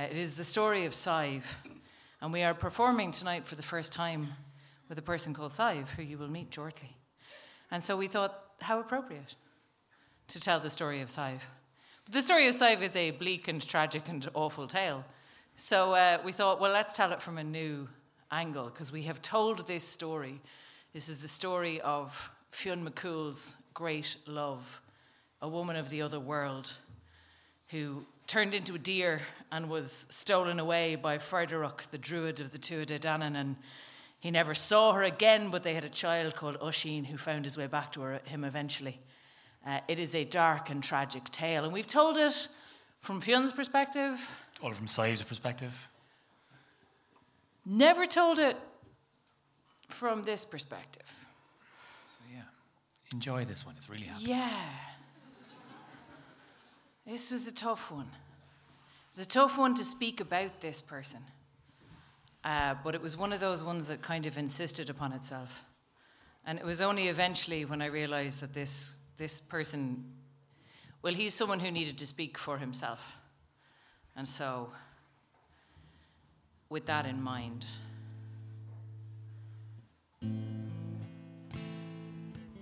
Uh, it is the story of Sive, and we are performing tonight for the first time with a person called Sive, who you will meet shortly. And so we thought, how appropriate to tell the story of Sive. But the story of Sive is a bleak and tragic and awful tale. So uh, we thought, well, let's tell it from a new angle, because we have told this story. This is the story of Fionn McCool's great love, a woman of the other world who turned into a deer and was stolen away by Ferderach, the druid of the Tuatha De Danann, and he never saw her again, but they had a child called Oisin who found his way back to her, him eventually. Uh, it is a dark and tragic tale, and we've told it from Fionn's perspective. Told it from Sive's perspective. Never told it from this perspective. So yeah, enjoy this one. It's really happy. Yeah. This was a tough one. It was a tough one to speak about this person. Uh, but it was one of those ones that kind of insisted upon itself. And it was only eventually when I realized that this, this person, well, he's someone who needed to speak for himself. And so, with that in mind,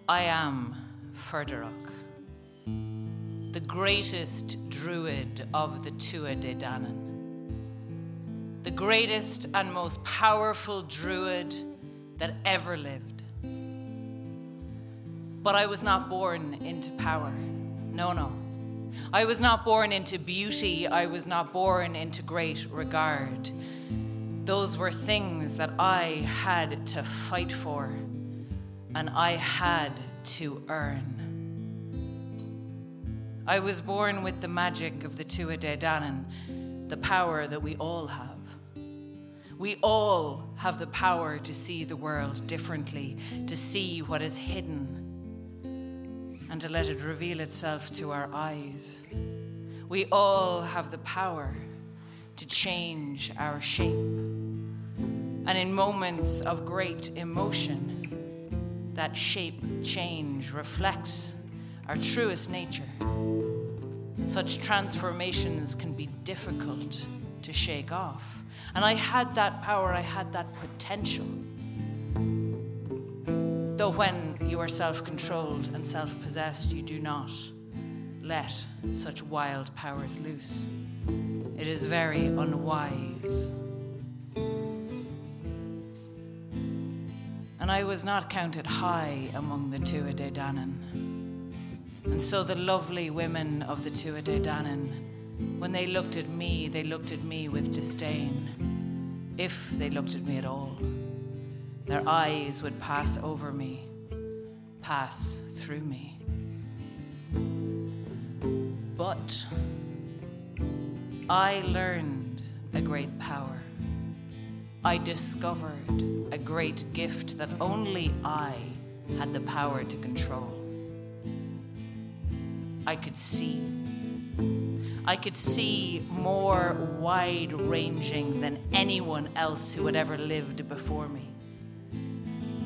I am Ferderach, the greatest druid of the Tuatha De Danann the greatest and most powerful druid that ever lived. But I was not born into power. No, no. I was not born into beauty. I was not born into great regard. Those were things that I had to fight for and I had to earn. I was born with the magic of the Tuatha De Danann, the power that we all have. We all have the power to see the world differently, to see what is hidden, and to let it reveal itself to our eyes. We all have the power to change our shape. And in moments of great emotion, that shape change reflects our truest nature. Such transformations can be difficult to shake off. And I had that power, I had that potential. Though when you are self controlled and self possessed, you do not let such wild powers loose. It is very unwise. And I was not counted high among the Tuatha De Danann. And so the lovely women of the Tuatha Danann when they looked at me, they looked at me with disdain. If they looked at me at all, their eyes would pass over me, pass through me. But I learned a great power. I discovered a great gift that only I had the power to control. I could see. I could see more wide ranging than anyone else who had ever lived before me.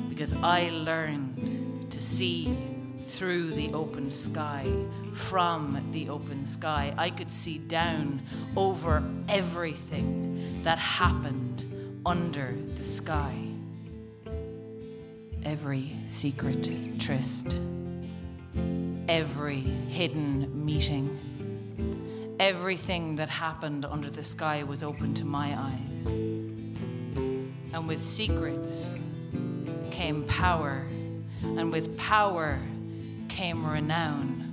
Because I learned to see through the open sky, from the open sky. I could see down over everything that happened under the sky. Every secret tryst, every hidden meeting Everything that happened under the sky was open to my eyes. And with secrets came power, and with power came renown.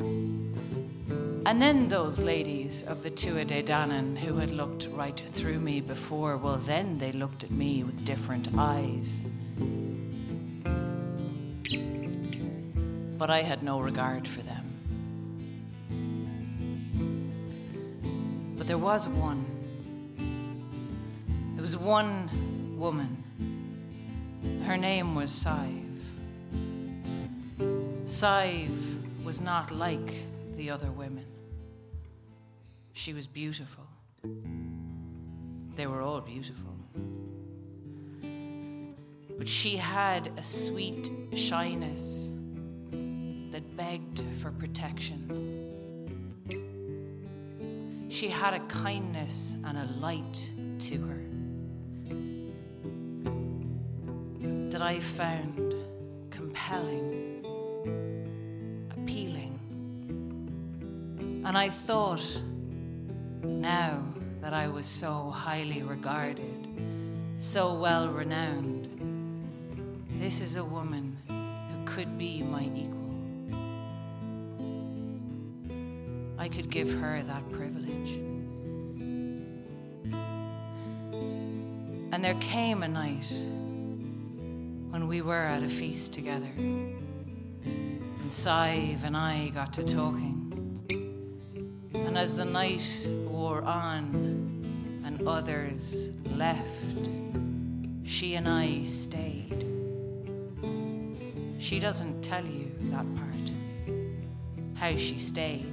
And then those ladies of the Tuatha De Danann who had looked right through me before, well, then they looked at me with different eyes. But I had no regard for them. But there was one. There was one woman. Her name was Sive. Sive was not like the other women. She was beautiful. They were all beautiful. But she had a sweet shyness begged for protection She had a kindness and a light to her that I found compelling, appealing. And I thought, now that I was so highly regarded, so well renowned, this is a woman who could be my equal. Could give her that privilege. And there came a night when we were at a feast together, and Sive and I got to talking. And as the night wore on and others left, she and I stayed. She doesn't tell you that part. How she stayed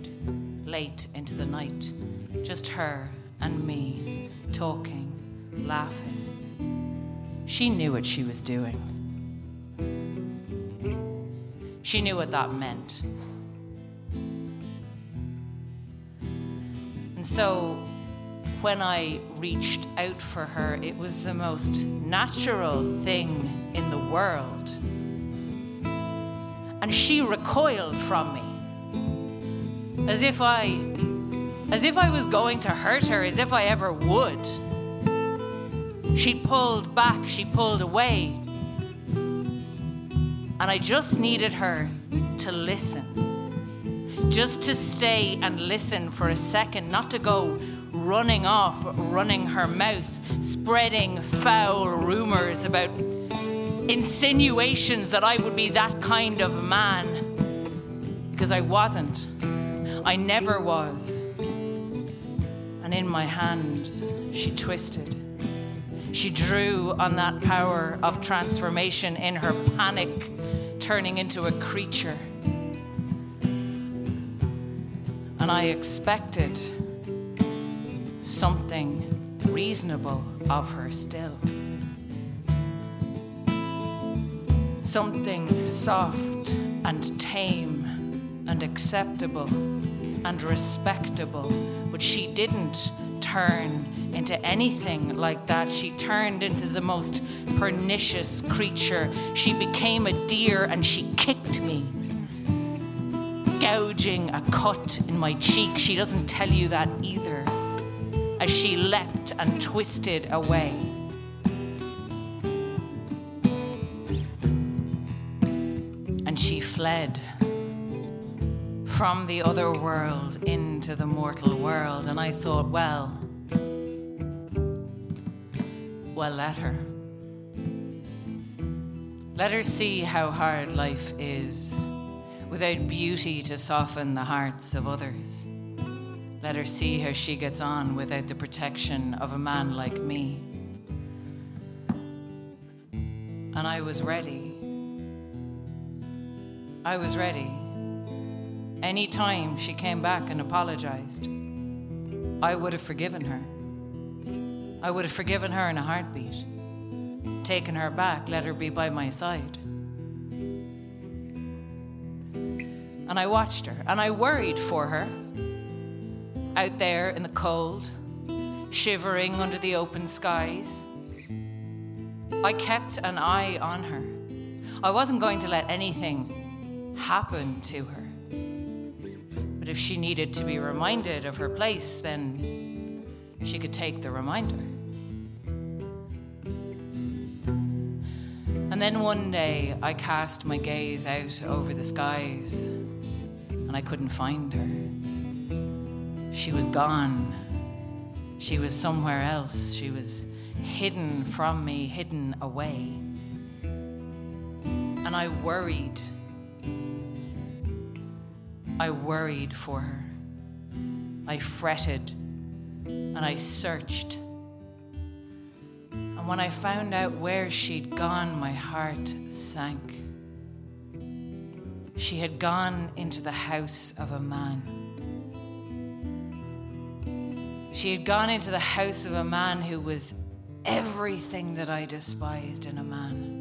late into the night, just her and me talking, laughing. She knew what she was doing. She knew what that meant. And so when I reached out for her, it was the most natural thing in the world. And she recoiled from me as if I as if I was going to hurt her, as if I ever would. She pulled back, she pulled away. And I just needed her to listen. Just to stay and listen for a second, not to go running off, running her mouth, spreading foul rumors about insinuations that I would be that kind of man. Because I wasn't. I never was. And in my hands, she twisted. She drew on that power of transformation in her panic, turning into a creature. And I expected something reasonable of her still. Something soft and tame and acceptable and respectable, but she didn't turn into anything like that. She turned into the most pernicious creature. She became a deer and she kicked me, gouging a cut in my cheek. She doesn't tell you that either, as she leapt and twisted away. And she fled from the other world into the mortal world. And I thought, well, well, let her. Let her see how hard life is without beauty to soften the hearts of others. Let her see how she gets on without the protection of a man like me. And I was ready. I was ready. Any time she came back and apologized, I would have forgiven her. I would have forgiven her in a heartbeat, taken her back, let her be by my side. And I watched her and I worried for her out there in the cold, shivering under the open skies. I kept an eye on her. I wasn't going to let anything happen to her. But if she needed to be reminded of her place, then she could take the reminder. And then one day I cast my gaze out over the skies and I couldn't find her. She was gone. She was somewhere else. She was hidden from me, hidden away. And I worried. I worried for her. I fretted and I searched. And when I found out where she'd gone, my heart sank. She had gone into the house of a man. She had gone into the house of a man who was everything that I despised in a man.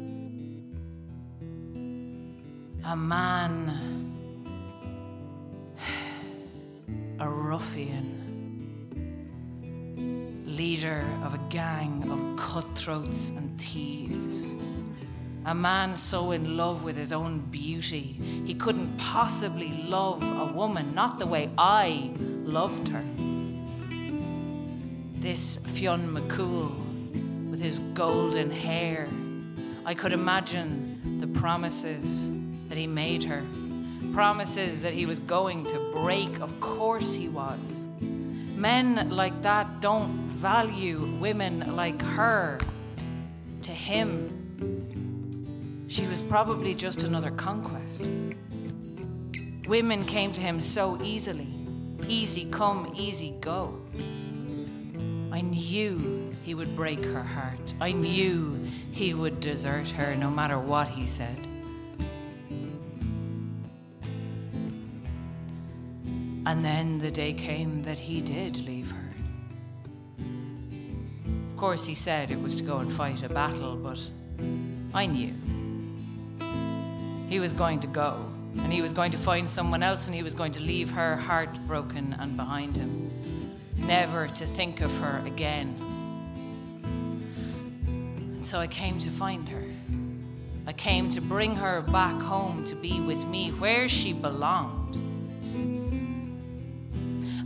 A man, a ruffian, leader of a gang of cutthroats and thieves. A man so in love with his own beauty, he couldn't possibly love a woman not the way I loved her. This Fionn McCool with his golden hair, I could imagine the promises that he made her. Promises that he was going to break. Of course he was. Men like that don't value women like her. To him, she was probably just another conquest. Women came to him so easily easy come, easy go. I knew he would break her heart. I knew he would desert her no matter what he said. And then the day came that he did leave her. Of course, he said it was to go and fight a battle, but I knew. He was going to go, and he was going to find someone else, and he was going to leave her heartbroken and behind him, never to think of her again. And so I came to find her. I came to bring her back home to be with me where she belonged.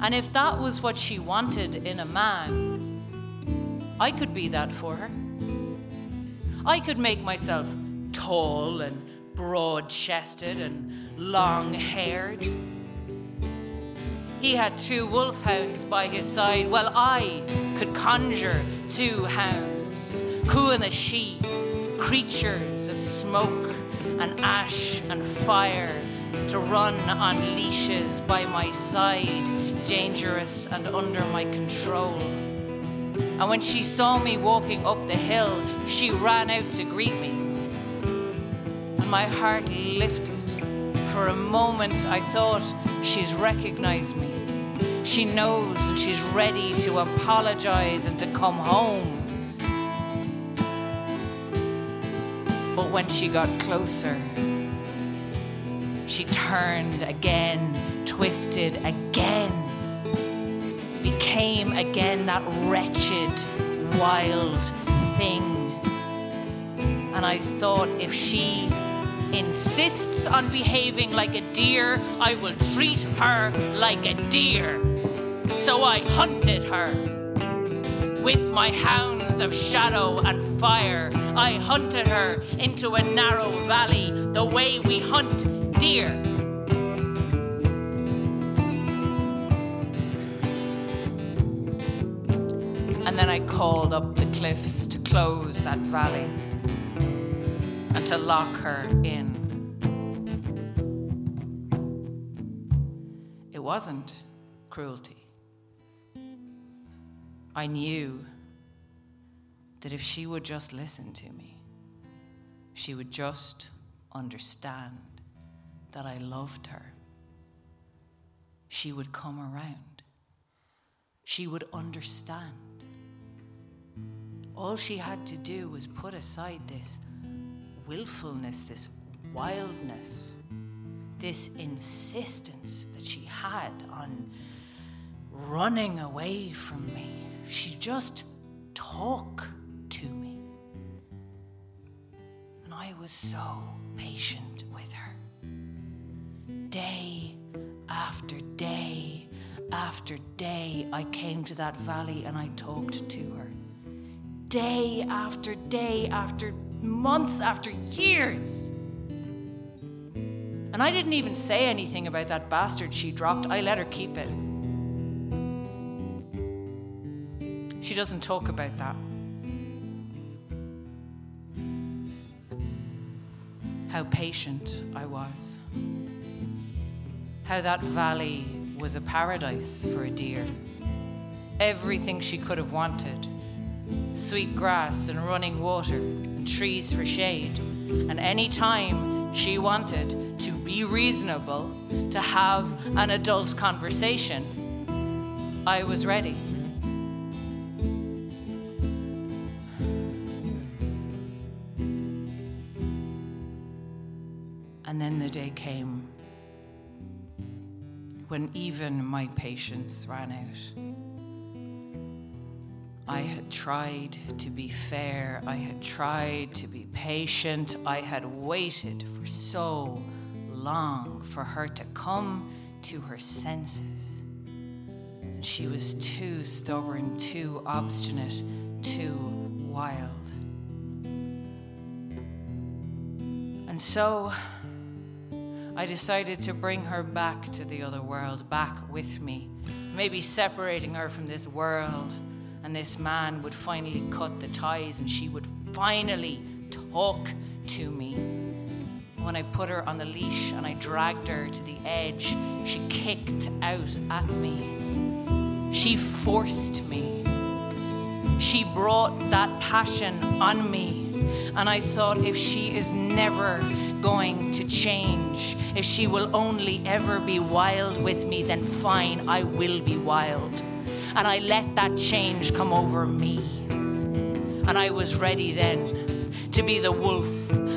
And if that was what she wanted in a man, I could be that for her. I could make myself tall and broad chested and long haired. He had two wolfhounds by his side, while I could conjure two hounds, she, creatures of smoke and ash and fire, to run on leashes by my side dangerous and under my control. And when she saw me walking up the hill, she ran out to greet me. And my heart lifted. For a moment, I thought she's recognized me. She knows and she's ready to apologize and to come home. But when she got closer, she turned again, twisted again became again that wretched, wild thing. And I thought if she insists on behaving like a deer, I will treat her like a deer. So I hunted her. With my hounds of shadow and fire, I hunted her into a narrow valley the way we hunt deer. And then I called up the cliffs to close that valley and to lock her in. It wasn't cruelty. I knew that if she would just listen to me, she would just understand that I loved her. She would come around. She would understand. All she had to do was put aside this willfulness, this wildness, this insistence that she had on running away from me. She just talk to me. And I was so patient with her. Day after day after day, I came to that valley and I talked to her day after day after months after years. And I didn't even say anything about that bastard she dropped. I let her keep it. She doesn't talk about that. How patient I was. How that valley was a paradise for a deer. Everything she could have wanted sweet grass and running water and trees for shade. And any time she wanted to be reasonable, to have an adult conversation, I was ready. And then the day came when even my patience ran out. I had tried to be fair. I had tried to be patient. I had waited for so long for her to come to her senses. And she was too stubborn, too obstinate, too wild. And so I decided to bring her back to the other world, back with me. Maybe separating her from this world, and this man would finally cut the ties and she would finally talk to me. When I put her on the leash and I dragged her to the edge, she kicked out at me. She forced me. She brought that passion on me. And I thought if she is never going to change, if she will only ever be wild with me, then fine, I will be wild. And I let that change come over me. And I was ready then to be the wolf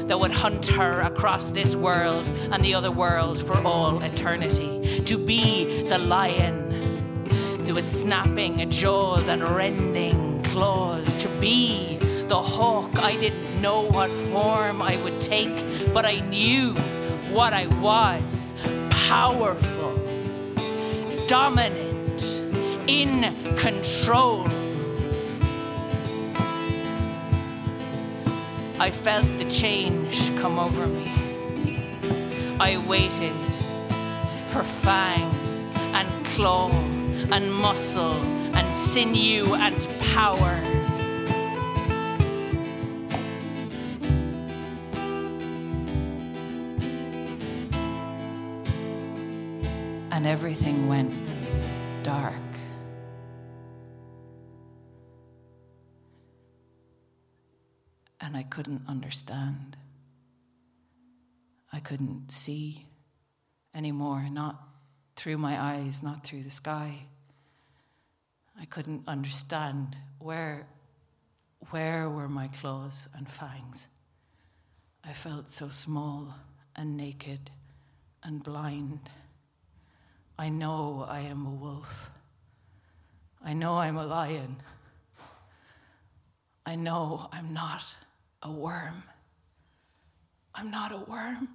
that would hunt her across this world and the other world for all eternity. To be the lion with snapping jaws and rending claws. To be the hawk, I didn't know what form I would take, but I knew what I was powerful, dominant, in control. I felt the change come over me. I waited for fang and claw and muscle and sinew and power. And everything went dark. Couldn't understand. I couldn't see anymore, not through my eyes, not through the sky. I couldn't understand where, where were my claws and fangs. I felt so small and naked and blind. I know I am a wolf. I know I'm a lion. I know I'm not a worm. I'm not a worm.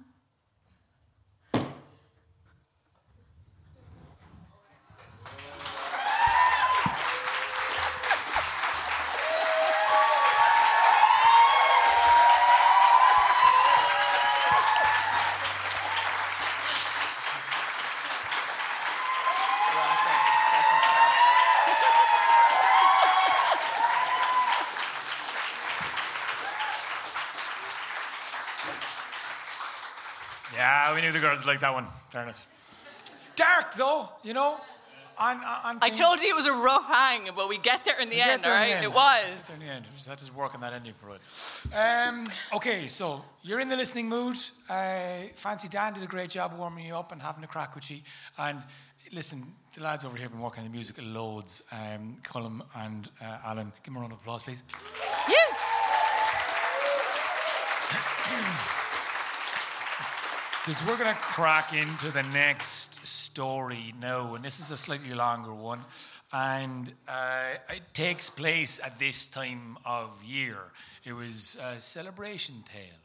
The girls like that one. Fairness. Dark though, you know. On, on, on I told you it was a rough hang, but we get there in the We end, there all in the end. It was. Get there in the end. We just work on that ending for it. Um, okay, so you're in the listening mood. Uh, Fancy Dan did a great job warming you up and having a crack with you. And listen, the lads over here have been working on the music loads. Um, Cullum and uh, Alan, give them a round of applause, please. Yeah. Because we're going to crack into the next story now, and this is a slightly longer one. And uh, it takes place at this time of year. It was a celebration tale.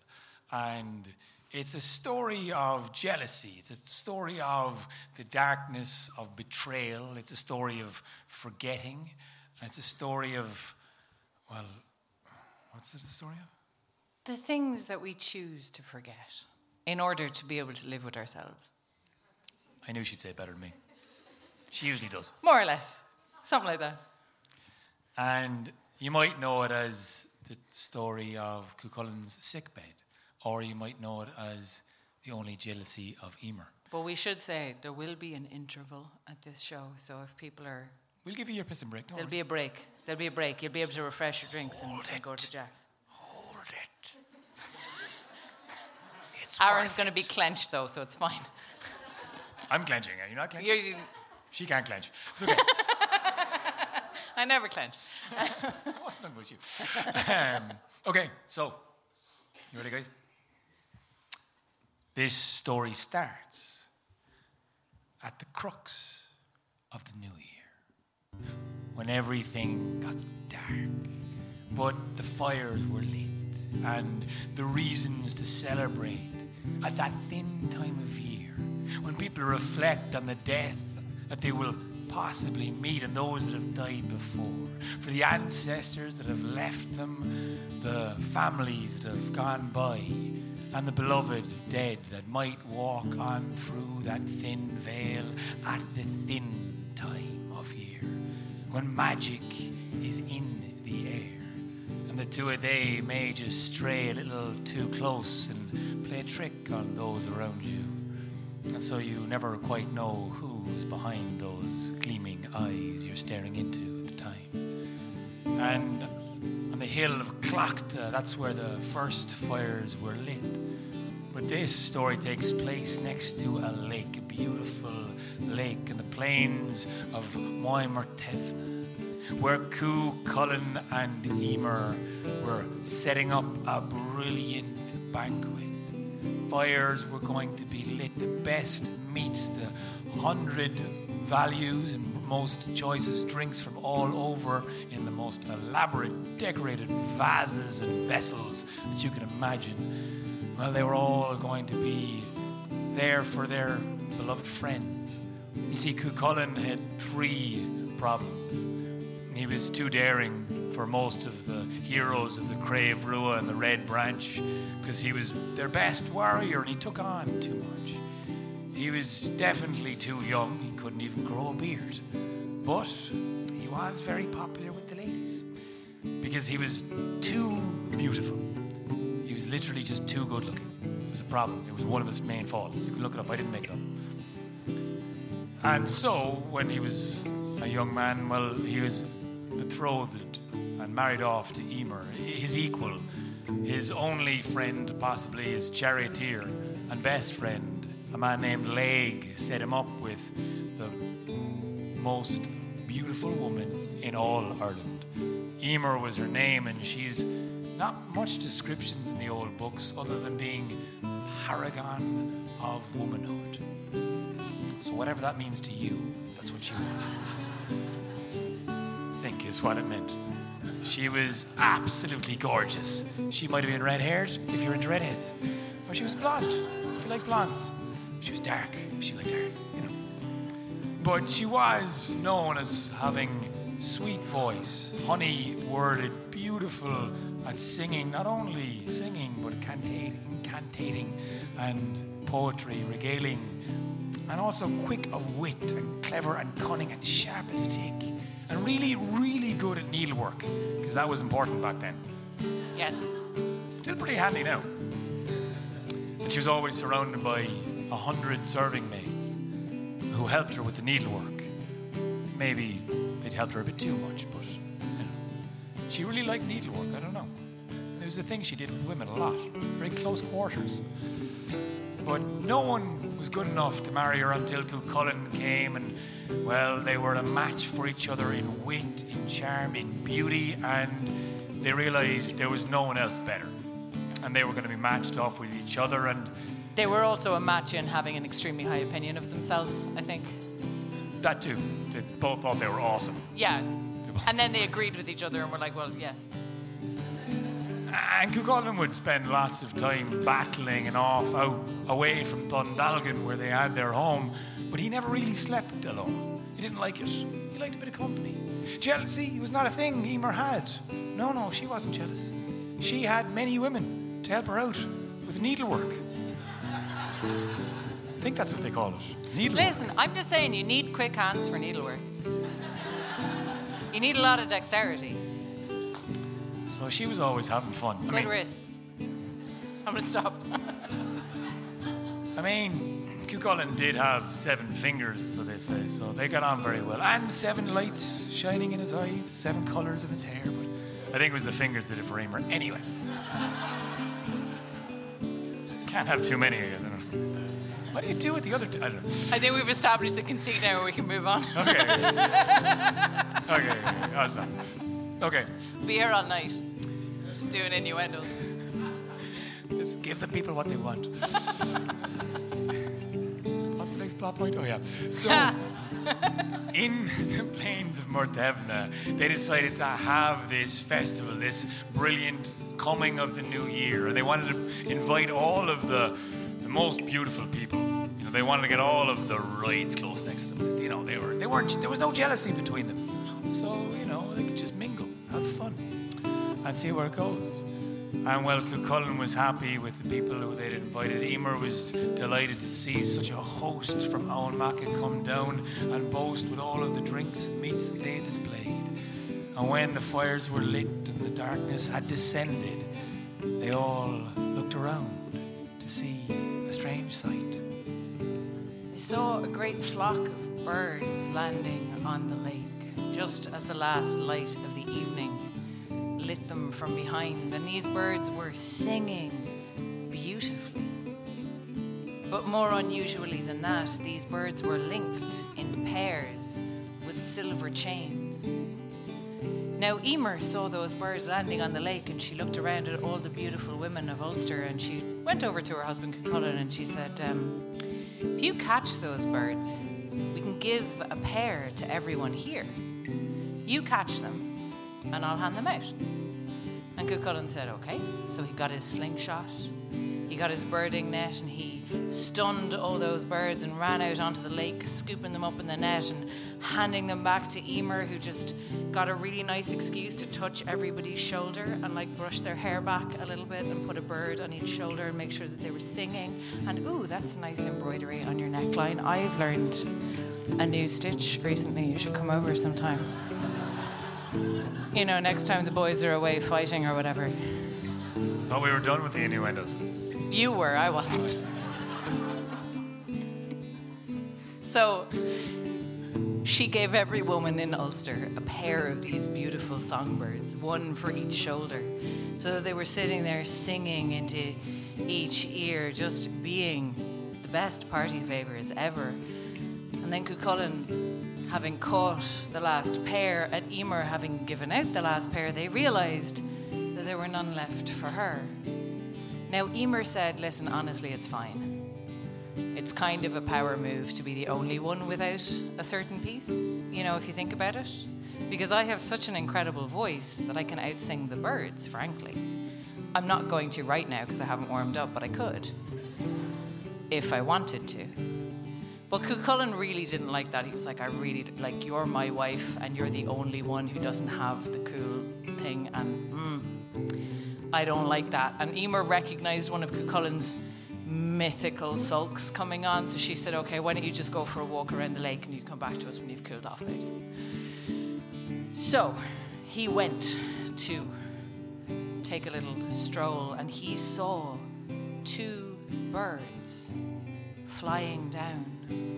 And it's a story of jealousy, it's a story of the darkness of betrayal, it's a story of forgetting, it's a story of, well, what's it the story of? The things that we choose to forget in order to be able to live with ourselves. I knew she'd say it better than me. She usually does. More or less. Something like that. And you might know it as the story of Cuchulainn's sickbed, or you might know it as the only jealousy of Emer. But we should say there will be an interval at this show, so if people are. We'll give you your piston break. Don't There'll worry. be a break. There'll be a break. You'll be able to refresh your drinks and, Hold and go to Jack's. Hold it. It's Aaron's going to be clenched though, so it's fine. I'm clenching. Are you not clenching? You're, She can't clench. It's okay. I never clench. What's wasn't about you. Um, okay, so you ready, guys? This story starts at the crux of the new year when everything got dark. But the fires were lit, and the reasons to celebrate at that thin time of year when people reflect on the death that they will possibly meet and those that have died before, for the ancestors that have left them, the families that have gone by, and the beloved dead that might walk on through that thin veil at the thin time of year when magic is in the air and the two of they may just stray a little too close and play a trick on those around you. And so you never quite know who's behind those gleaming eyes you're staring into at the time. And on the hill of Tlachtga, uh, that's where the first fires were lit. But this story takes place next to a lake, a beautiful lake in the plains of Moimertevna, where Cuchulainn and Emer were setting up a brilliant banquet. Fires were going to be lit, the best meats, the hundred values and most choicest drinks from all over in the most elaborate, decorated vases and vessels that you can imagine. Well, they were all going to be there for their beloved friends. You see, Cuchulainn had three problems. He was too daring for most of the heroes of the Craobh Rua and the Red Branch because he was their best warrior and he took on too much. He was definitely too young, he couldn't even grow a beard. But he was very popular with the ladies because he was too beautiful. He was literally just too good looking. It was a problem. It was one of his main faults. You can look it up, I didn't make it up. And so, when he was a young man, well, he was betrothed and married off to Emer, his equal, his only friend, possibly his charioteer and best friend, a man named Laeg, set him up with the most beautiful woman in all Ireland. Emer was her name, and she's not much descriptions in the old books other than being paragon of womanhood. So, whatever that means to you, that's what she was. Think is what it meant. She was absolutely gorgeous. She might have been red haired if you're into redheads, or she was blonde if you like blondes. She was dark if you like dark, you know. But she was known as having sweet voice, honey worded, beautiful at singing, not only singing, but cantating, incantating and poetry, regaling, and also quick of wit and clever and cunning and sharp as a tick, and really, really good at needlework, because that was important back then. Yes. Still pretty handy now. And she was always surrounded by a hundred serving maids who helped her with the needlework. Maybe they'd helped her a bit too much, but you know, she really liked needlework. I don't know. It was a thing she did with women a lot, very close quarters. But no one was good enough to marry her until Cuchulainn came, and well, they were a match for each other in wit, in charm, in beauty, and they realized there was no one else better. And they were going to be matched off with each other, and They were also a match in having an extremely high opinion of themselves, I think. that too. They both thought they were awesome. Yeah. And then they agreed with each other and were like, well, yes. And Cuchulainn would spend lots of time battling and off out away from Dundalgan where they had their home, but he never really slept alone. He didn't like it. He liked a bit of company. Jealousy was not a thing Emer had. No, no, she wasn't jealous. She had many women to help her out with needlework. I think that's what they call it. Needlework. Listen, I'm just saying you need quick hands for needlework. You need a lot of dexterity. So she was always having fun. I Good mean, wrists. I'm going to stop. I mean, Cuchulainn did have seven fingers, so they say, so they got on very well. And seven lights shining in his eyes, seven colours of his hair, but I think it was the fingers that did it for Emer. Anyway. Just can't have too many, I don't know. What do you do with the other two? I don't know. I think we've established the conceit now and we can move on. Okay. okay, okay, not. Okay. Be here all night. Just doing innuendos. Let's give the people what they want. Plot point? Oh, yeah. So. in the plains of Murtevna, they decided to have this festival, this brilliant coming of the new year, and they wanted to invite all of the, the most beautiful people. You know, they wanted to get all of the rides close next to them because you know they were they weren't there was no jealousy between them. So you know they could just mingle, have fun, and see where it goes. And while Cuchulainn was happy with the people who they'd invited, Emer was delighted to see such a host from Owen come down and boast with all of the drinks and meats that they had displayed. And when the fires were lit and the darkness had descended, they all looked around to see a strange sight. They saw a great flock of birds landing on the lake, just as the last light of the evening lit them from behind, and these birds were singing beautifully. But more unusually than that, these birds were linked in pairs with silver chains. Now, Emer saw those birds landing on the lake and she looked around at all the beautiful women of Ulster and she went over to her husband Cuchulainn and she said, um, If you catch those birds, we can give a pair to everyone here. You catch them and I'll hand them out. And Cuchulainn said, okay. So he got his slingshot, he got his birding net, and he stunned all those birds and ran out onto the lake, scooping them up in the net and handing them back to Emer, who just got a really nice excuse to touch everybody's shoulder and like brush their hair back a little bit and put a bird on each shoulder and make sure that they were singing. And ooh, that's nice embroidery on your neckline. I've learned a new stitch recently. You should come over sometime you know, next time the boys are away fighting or whatever. Thought we were done with the innuendos. You were, I wasn't. so she gave every woman in Ulster a pair of these beautiful songbirds, one for each shoulder, so that they were sitting there singing into each ear, just being the best party favors ever. And then Cuchulainn having caught the last pair and Emer having given out the last pair, they realised that there were none left for her. Now, Emer said, Listen, honestly, it's fine. It's kind of a power move to be the only one without a certain piece, you know, if you think about it. Because I have such an incredible voice that I can outsing the birds, frankly. I'm not going to right now because I haven't warmed up, but I could if I wanted to. But Cuchulainn really didn't like that. He was like, I really, like, you're my wife and you're the only one who doesn't have the cool thing. And mm, I don't like that. And Emer recognized one of Cuchulainn's mythical sulks coming on. So she said, okay, why don't you just go for a walk around the lake and you come back to us when you've cooled off, babes. So he went to take a little stroll and he saw two birds flying down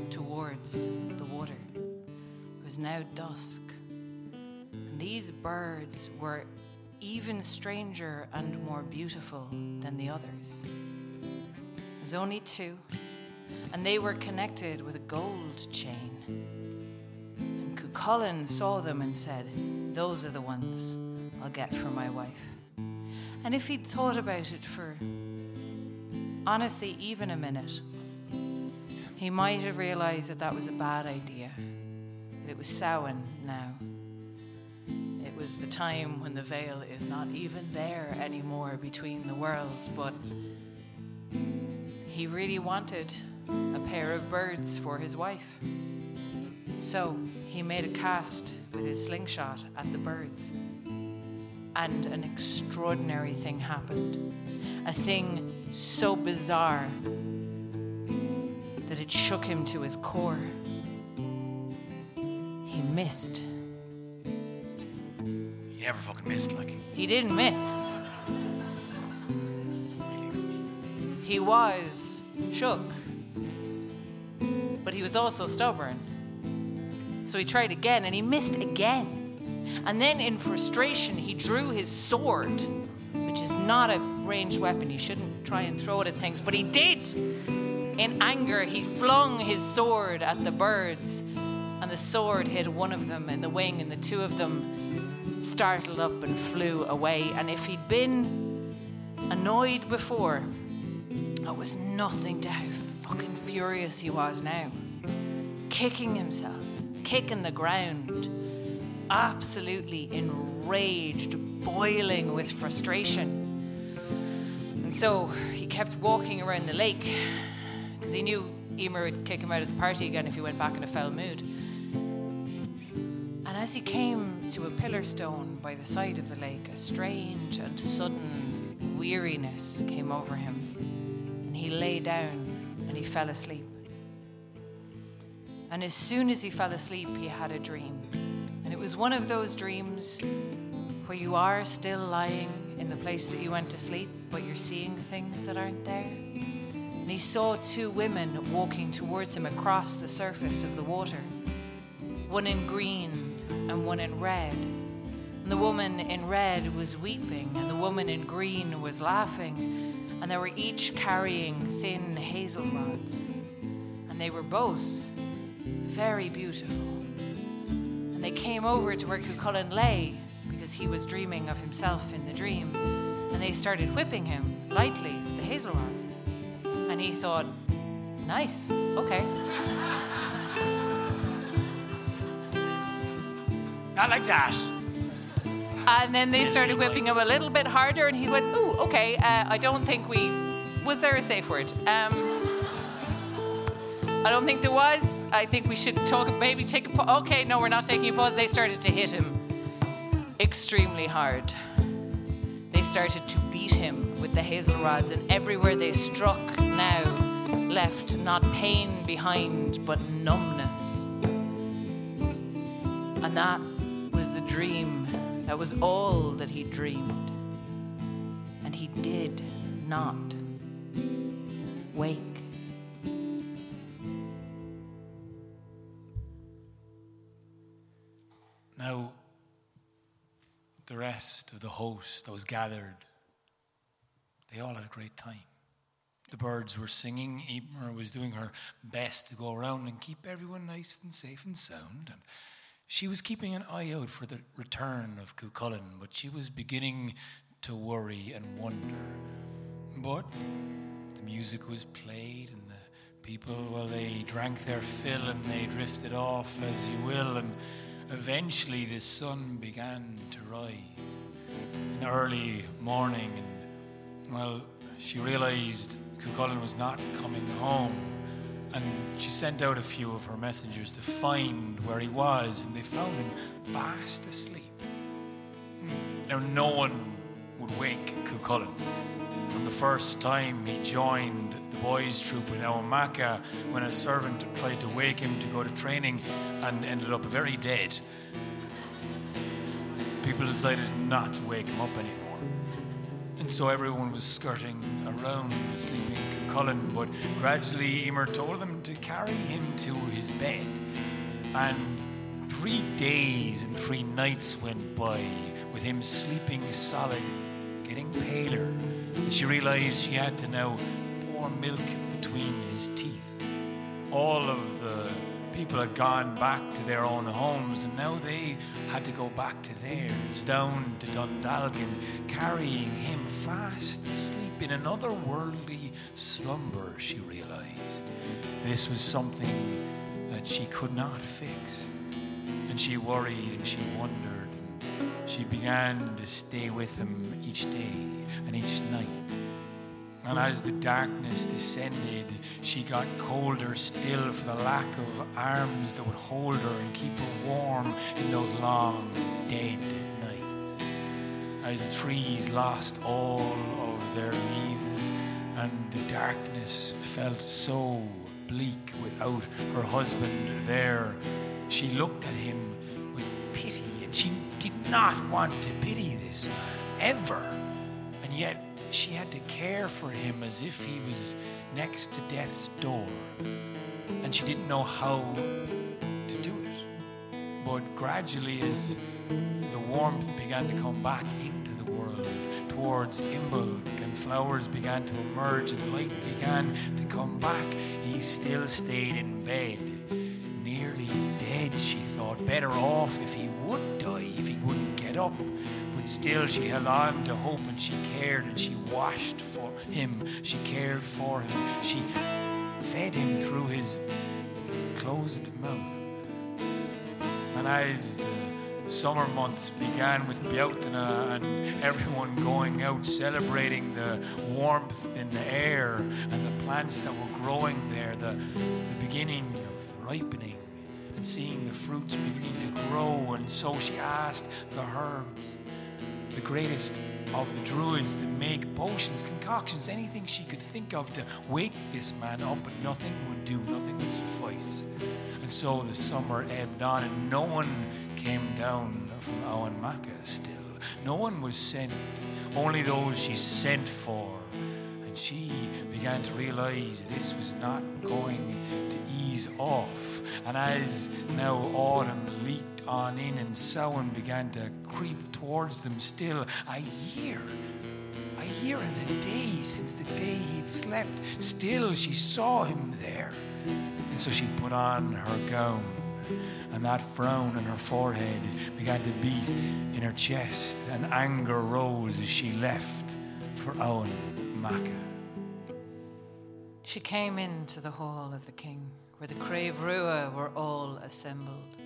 towards the water. It was now dusk, and these birds were even stranger and more beautiful than the others. There was only two, and they were connected with a gold chain. And Cuchulainn saw them and said, Those are the ones I'll get for my wife. And if he'd thought about it for honestly even a minute, he might have realized that that was a bad idea, that it was Samhain now. It was the time when the veil is not even there anymore between the worlds, but he really wanted a pair of birds for his wife. So he made a cast with his slingshot at the birds. And an extraordinary thing happened. A thing so bizarre that it shook him to his core. He missed. He never fucking missed, like. He didn't miss. He was shook, but he was also stubborn. So he tried again and he missed again. And then, in frustration, he drew his sword, which is not a ranged weapon. You shouldn't try and throw it at things, but he did. In anger, he flung his sword at the birds, and the sword hit one of them in the wing, and the two of them startled up and flew away. And if he'd been annoyed before, that was nothing to how fucking furious he was now. Kicking himself, kicking the ground, absolutely enraged, boiling with frustration. And so he kept walking around the lake because he knew Emer would kick him out of the party again if he went back in a foul mood. And as he came to a pillar stone by the side of the lake, a strange and sudden weariness came over him. And he lay down and he fell asleep. And as soon as he fell asleep, he had a dream. And it was one of those dreams where you are still lying in the place that you went to sleep, but you're seeing things that aren't there. And he saw two women walking towards him across the surface of the water, one in green and one in red. And the woman in red was weeping, and the woman in green was laughing, and they were each carrying thin hazel rods. And they were both very beautiful. And they came over to where Cuchulainn lay because he was dreaming of himself in the dream. And they started whipping him lightly, the hazel rods. And he thought, nice, okay. Not like that. And then they started whipping him a little bit harder, and he went, "Ooh, okay. Uh, I don't think we. Was there a safe word? Um, I don't think there was. I think we should talk. Maybe take a. pause. okay, no, we're not taking a pause. They started to hit him extremely hard. Started to beat him with the hazel rods, and everywhere they struck now left not pain behind, but numbness. And that was the dream. That was all that he dreamed. And he did not wake. Now, the rest of the host that was gathered, they all had a great time. The birds were singing. Emer was doing her best to go around and keep everyone nice and safe and sound. And she was keeping an eye out for the return of Cuchulainn, but she was beginning to worry and wonder. But the music was played, and the people, well, they drank their fill and they drifted off, as you will, and eventually the sun began rise in the early morning, and well, she realized Cuchulainn was not coming home. And she sent out a few of her messengers to find where he was, and they found him fast asleep. Now, no one would wake Cuchulainn. From the first time he joined the boys' troop in Emain Macha, when a servant tried to wake him to go to training and ended up very dead, people decided not to wake him up anymore. And so everyone was skirting around the sleeping Cuchulainn, but gradually Emer told them to carry him to his bed. And three days and three nights went by with him sleeping solid, getting paler. And she realized she had to now pour milk between his teeth. All of the people had gone back to their own homes, and now they had to go back to theirs, down to Dundalgan, carrying him fast asleep in another worldly slumber, she realized. This was something that she could not fix. And she worried and she wondered, and she began to stay with him each day and each night. And as the darkness descended, she got colder still for the lack of arms that would hold her and keep her warm in those long, dead nights. As the trees lost all of their leaves, and the darkness felt so bleak without her husband there, she looked at him with pity, and she did not want to pity this man, ever. And yet, she had to care for him as if he was next to death's door. And she didn't know how to do it. But gradually, as the warmth began to come back into the world towards Imbolc and flowers began to emerge and light began to come back, he still stayed in bed. Nearly dead, she thought. Better off if he would die, if he wouldn't get up. Still, she held on to hope and she cared and she washed for him. She cared for him. She fed him through his closed mouth. And as the summer months began with Bealtaine uh, and everyone going out celebrating the warmth in the air and the plants that were growing there, the, the beginning of the ripening and seeing the fruits beginning to grow. And so she asked the herbs, the greatest of the druids, to make potions, concoctions, anything she could think of to wake this man up, but nothing would do, nothing would suffice. And so the summer ebbed on, and no one came down from Emain Macha still. No one was sent, only those she sent for. And she began to realize this was not going to ease off. And as now autumn leaked on in and Samhain began to creep towards them still, a year, a year and a day since the day he'd slept, still she saw him there. And so she put on her gown, and that frown on her forehead began to beat in her chest, and anger rose as she left for Emain Macha. She came into the hall of the king, where the Craobh Rua were all assembled.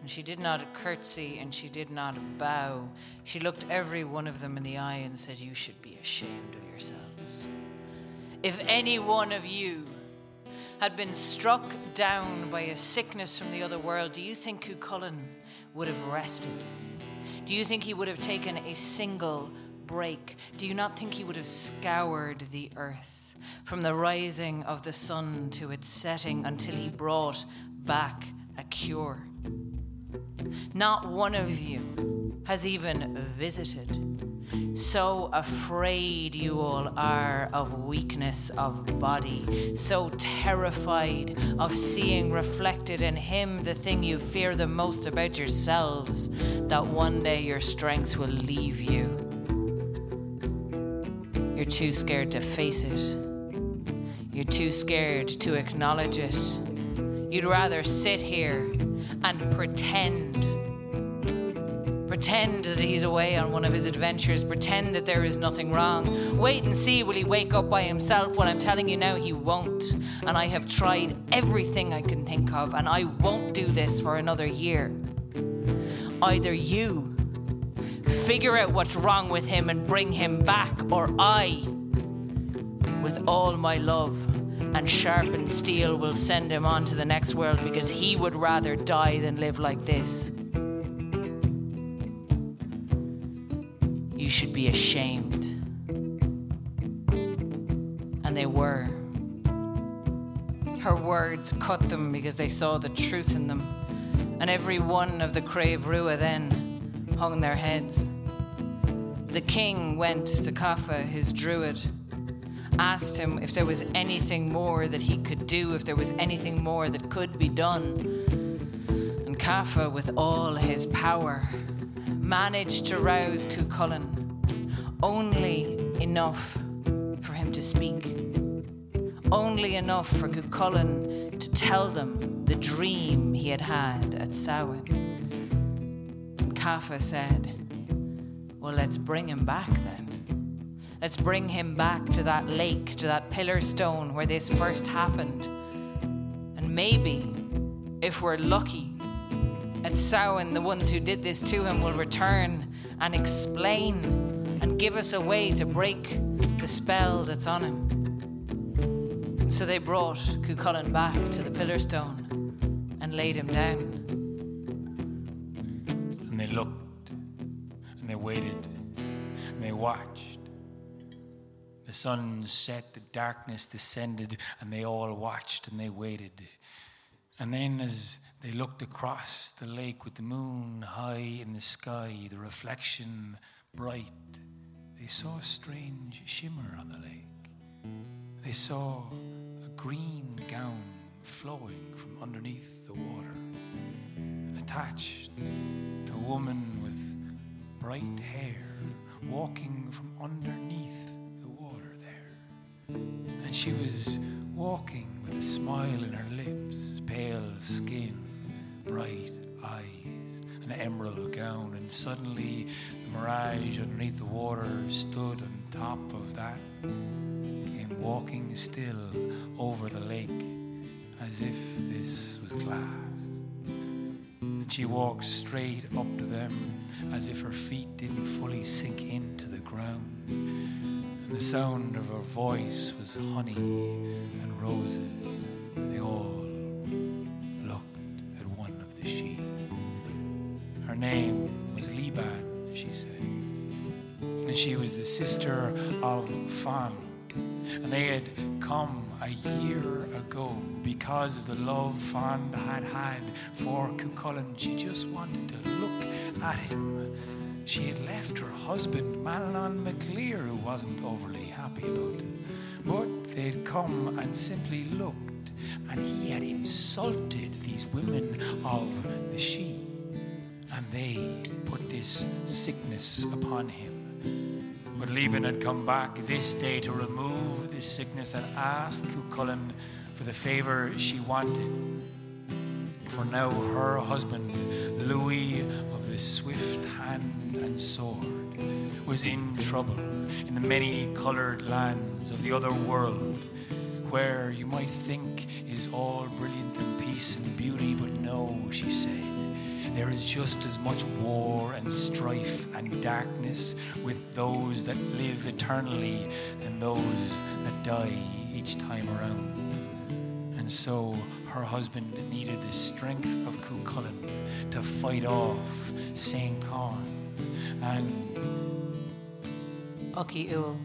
And she did not curtsy and she did not bow. She looked every one of them in the eye and said, You should be ashamed of yourselves. If any one of you had been struck down by a sickness from the other world, do you think Cuchulainn would have rested? Do you think he would have taken a single break? Do you not think he would have scoured the earth from the rising of the sun to its setting until he brought back a cure? Not one of you has even visited. So afraid you all are of weakness of body, so terrified of seeing reflected in him the thing you fear the most about yourselves, that one day your strength will leave you. You're too scared to face it. You're too scared to acknowledge it. You'd rather sit here and pretend. Pretend that he's away on one of his adventures. Pretend that there is nothing wrong. Wait and see, will he wake up by himself? Well, I'm telling you now, he won't. And I have tried everything I can think of, and I won't do this for another year. Either you figure out what's wrong with him and bring him back, or I, with all my love, and sharpened steel will send him on to the next world because he would rather die than live like this. You should be ashamed. And they were. Her words cut them because they saw the truth in them. And every one of the Craobh Rua then hung their heads. The king went to Cathbad, his druid asked him if there was anything more that he could do, if there was anything more that could be done. And Cathbad, with all his power, managed to rouse Cuchulainn only enough for him to speak, only enough for Cuchulainn to tell them the dream he had had at Samhain. And Cathbad said, Well, let's bring him back then. Let's bring him back to that lake, to that pillar stone where this first happened. And maybe, if we're lucky, at Samhain, the ones who did this to him will return and explain and give us a way to break the spell that's on him. And so they brought Cuchulainn back to the pillar stone and laid him down. And they looked, and they waited, and they watched. The sun set, the darkness descended, and they all watched and they waited. And then, as they looked across the lake with the moon high in the sky, the reflection bright, they saw a strange shimmer on the lake. They saw a green gown flowing from underneath the water, attached to a woman with bright hair walking from underneath and she was walking with a smile in her lips, pale skin, bright eyes, an emerald gown. And suddenly the mirage underneath the water stood on top of that, came walking still over the lake as if this was glass. And And she walked straight up to them as if her feet didn't fully sink into the ground. The sound of her voice was honey and roses. They all looked at one of the Sidhe. Her name was Liban, she said. And she was the sister of Fand. And they had come a year ago because of the love Fand had had for Cuchulainn. She just wanted to look at him. She had left her husband, Manannán mac Lir, who wasn't overly happy about it. But they'd come and simply looked, and he had insulted these women of the Sidhe and they put this sickness upon him. But Liban had come back this day to remove this sickness and ask Cuchulainn for the favor she wanted. For now her husband, Louis of the swift hand and sword, was in trouble in the many coloured lands of the other world, where you might think is all brilliant and peace and beauty, but no, she said. There is just as much war and strife and darkness with those that live eternally than those that die each time around. And so her husband needed the strength of Cuchulainn to fight off Saint Khan and Ucky Ul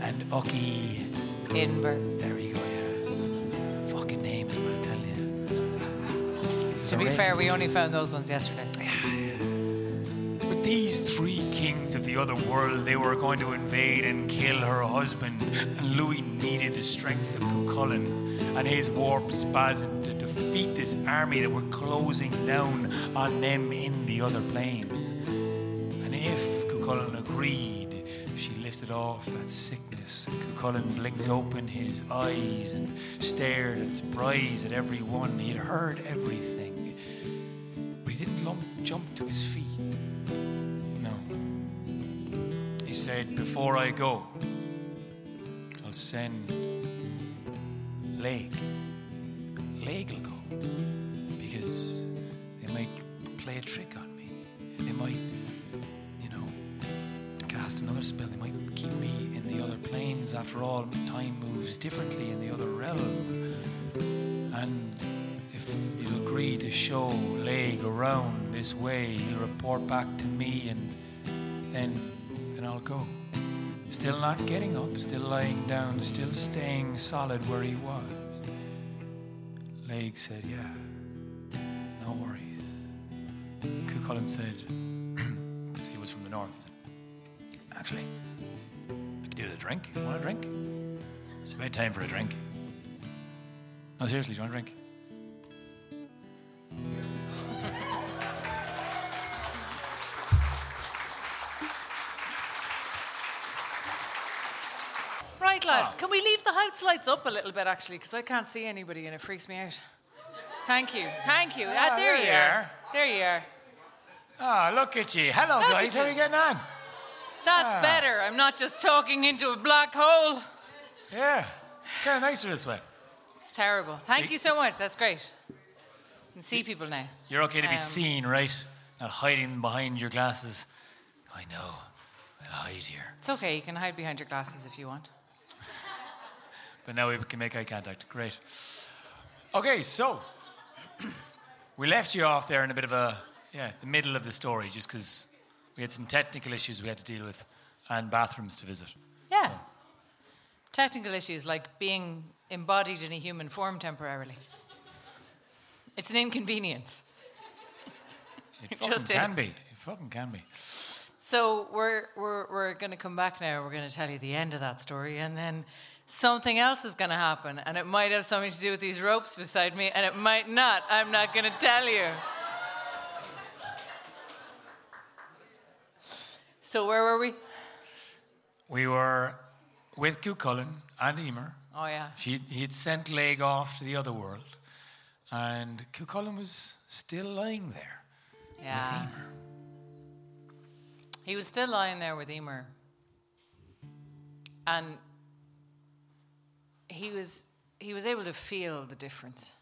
and Ucky. Inver. There you go, yeah. Fucking names, I'm telling you. There's To be fair, we only found those ones yesterday. But these three kings of the other world, they were going to invade and kill her husband. And Louis needed the strength of Cuchulainn and his warp spasm to defeat this army that were closing down on them in the other planes. And if Cuchulainn agreed, she lifted off that sickness. And blinked open his eyes and stared in surprise at everyone. He had heard everything, but he didn't lump, jump to his feet. No. He said, Before I go, I'll send Laeg. Laeg will go. Because they might play a trick on me. They might, you know, cast another spell. They might keep me in the other planes. After all, time moves differently in the other realm. And if you'll agree to show Laeg around this way, he'll report back to me and then then I'll go. Still not getting up, still lying down, still staying solid where he was. Laeg said, Yeah, no worries. Cuchulainn said, because he was from the north, he said, Actually, I could do with a drink. Want a drink? It's about time for a drink. No, seriously, do you want a drink? Lads, Ah. can we leave the house lights up a little bit, actually? Because I can't see anybody and it freaks me out. Thank you, thank you. Ah, Ah, there, there you you are. are. There you are. Ah, look at you. Hello, Look guys. How are you. you getting on? That's Ah. better. I'm not just talking into a black hole. Yeah, it's kind of nicer this way. It's terrible. Thank Big- you so much. That's great. You can see people now. You're okay to be Um, seen, right? Not hiding behind your glasses. I know. I'll hide here. It's okay. You can hide behind your glasses if you want. But now we can make eye contact. Great. Okay, so we left you off there in a bit of a yeah, the middle of the story, just because we had some technical issues we had to deal with and bathrooms to visit. Yeah. Technical issues like being embodied in a human form temporarily. It's an inconvenience. It, It fucking just can is. be. It fucking can be. So we're we're we're going to come back now. We're going to tell you the end of that story, and then something else is going to happen, and it might have something to do with these ropes beside me, and it might not. I'm not going to tell you. So where were we? We were with Cuchulainn and Emer. Oh yeah, She, he had sent Laeg off to the other world, and Cuchulainn was still lying there yeah. with Emer. He was still lying there with Emer, and he was he was able to feel the difference.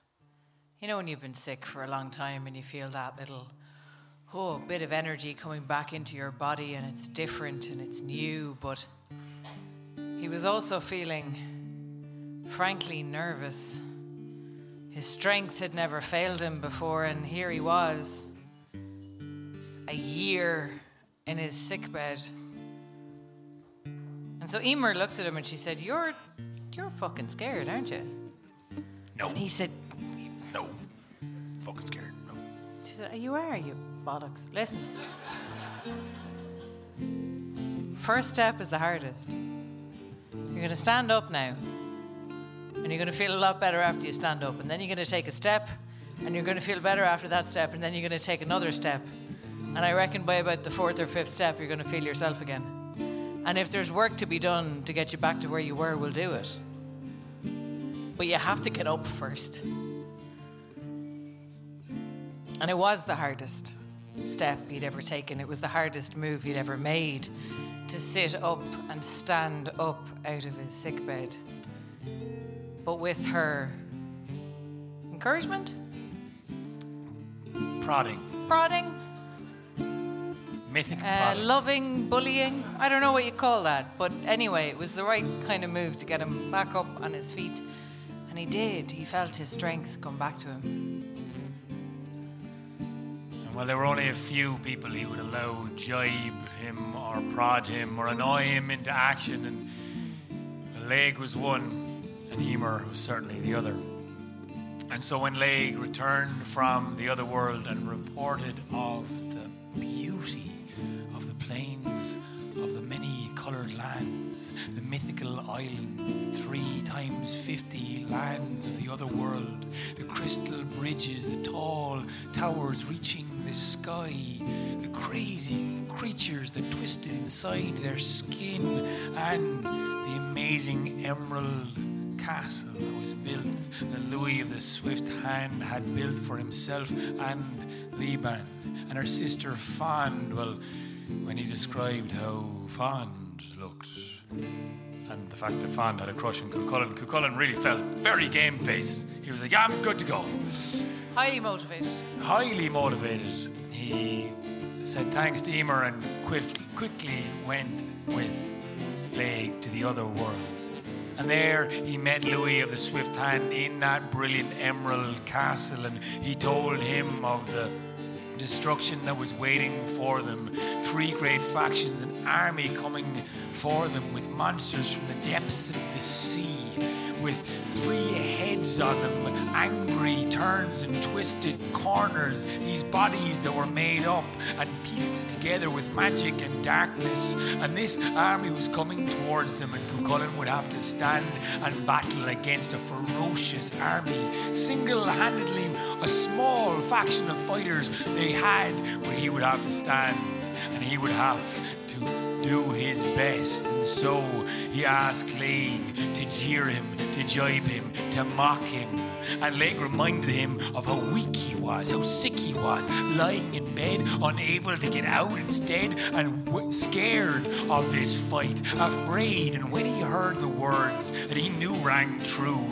You know, when you've been sick for a long time and you feel that little, oh, bit of energy coming back into your body and it's different and it's new, but he was also feeling frankly nervous. His strength had never failed him before, and here he was, a year in his sickbed. And so Emer looks at him and she said, You're you're fucking scared, aren't you? No. And he said, No. Fucking scared. No. She said, You are, you bollocks. Listen. First step is the hardest. You're going to stand up now. And you're going to feel a lot better after you stand up. And then you're going to take a step. And you're going to feel better after that step. And then you're going to take another step. And I reckon by about the fourth or fifth step, you're going to feel yourself again. And if there's work to be done to get you back to where you were, we'll do it. But you have to get up first. And it was the hardest step he'd ever taken. It was the hardest move he'd ever made to sit up and stand up out of his sickbed. But with her encouragement, Prodding. prodding, Mythic uh, prodding. loving, bullying. I don't know what you call that, but anyway, it was the right kind of move to get him back up on his feet. He did. He felt his strength come back to him. And while there were only a few people he would allow jibe him or prod him or annoy him into action, and Laeg was one, and Emer was certainly the other. And so when Laeg returned from the other world and reported of the beauty of the plains of the many coloured lands, the mythical islands, three times fifty lands of the other world, the crystal bridges, the tall towers reaching the sky, the crazy creatures that twisted inside their skin, and the amazing emerald castle that was built that Louis of the Swift Hand had built for himself and Liban. And her sister Fand. Well, when he described how Fand looked and the fact that Fand had a crush on Cuchulainn, Cuchulainn really felt very game face. He was like, yeah, I'm good to go. Highly motivated. Highly motivated, he said thanks to Emer and quick, quickly went with Laeg to the other world. And there he met Louis of the Swift Hand in that brilliant emerald castle, and he told him of the destruction that was waiting for them. Three great factions, an army coming for them with monsters from the depths of the sea, with three heads on them, angry turns and twisted corners. These bodies that were made up and pieced together with magic and darkness. And this army was coming towards them, and Cuchulainn would have to stand and battle against a ferocious army. Single handedly, a small faction of fighters they had, but he would have to stand and he would have do his best. And so he asked Laeg to jeer him, to jibe him, to mock him. And Laeg reminded him of how weak he was, how sick he was, lying in bed, unable to get out instead, and w- scared of this fight, afraid. And when he heard the words that he knew rang true,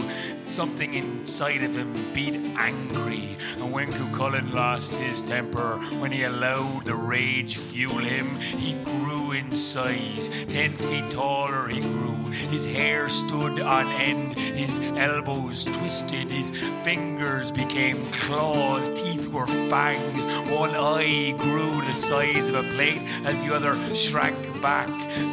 something inside of him beat angry. And when Cuchulainn lost his temper, when he allowed the rage fuel him, he grew in size. Ten feet taller he grew. His hair stood on end, his elbows twisted, his fingers became claws, teeth were fangs. One eye grew the size of a plate as the other shrank back.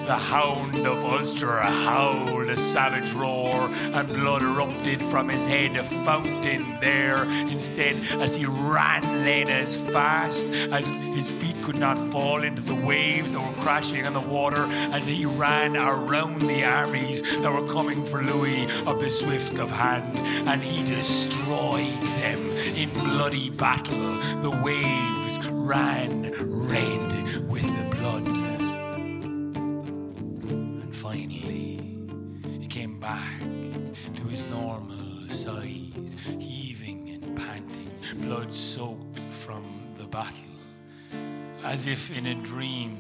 The hound of Ulster howled a savage roar, and blood erupted from his head, a fountain there. Instead, as he ran then as fast as his feet could not fall into the waves that were crashing on the water, and he ran around the armies that were coming for Louis of the Swift of Hand, and he destroyed them in bloody battle. The waves ran red with the blood. Finally, he came back to his normal size, heaving and panting, blood soaked from the battle. As if in a dream,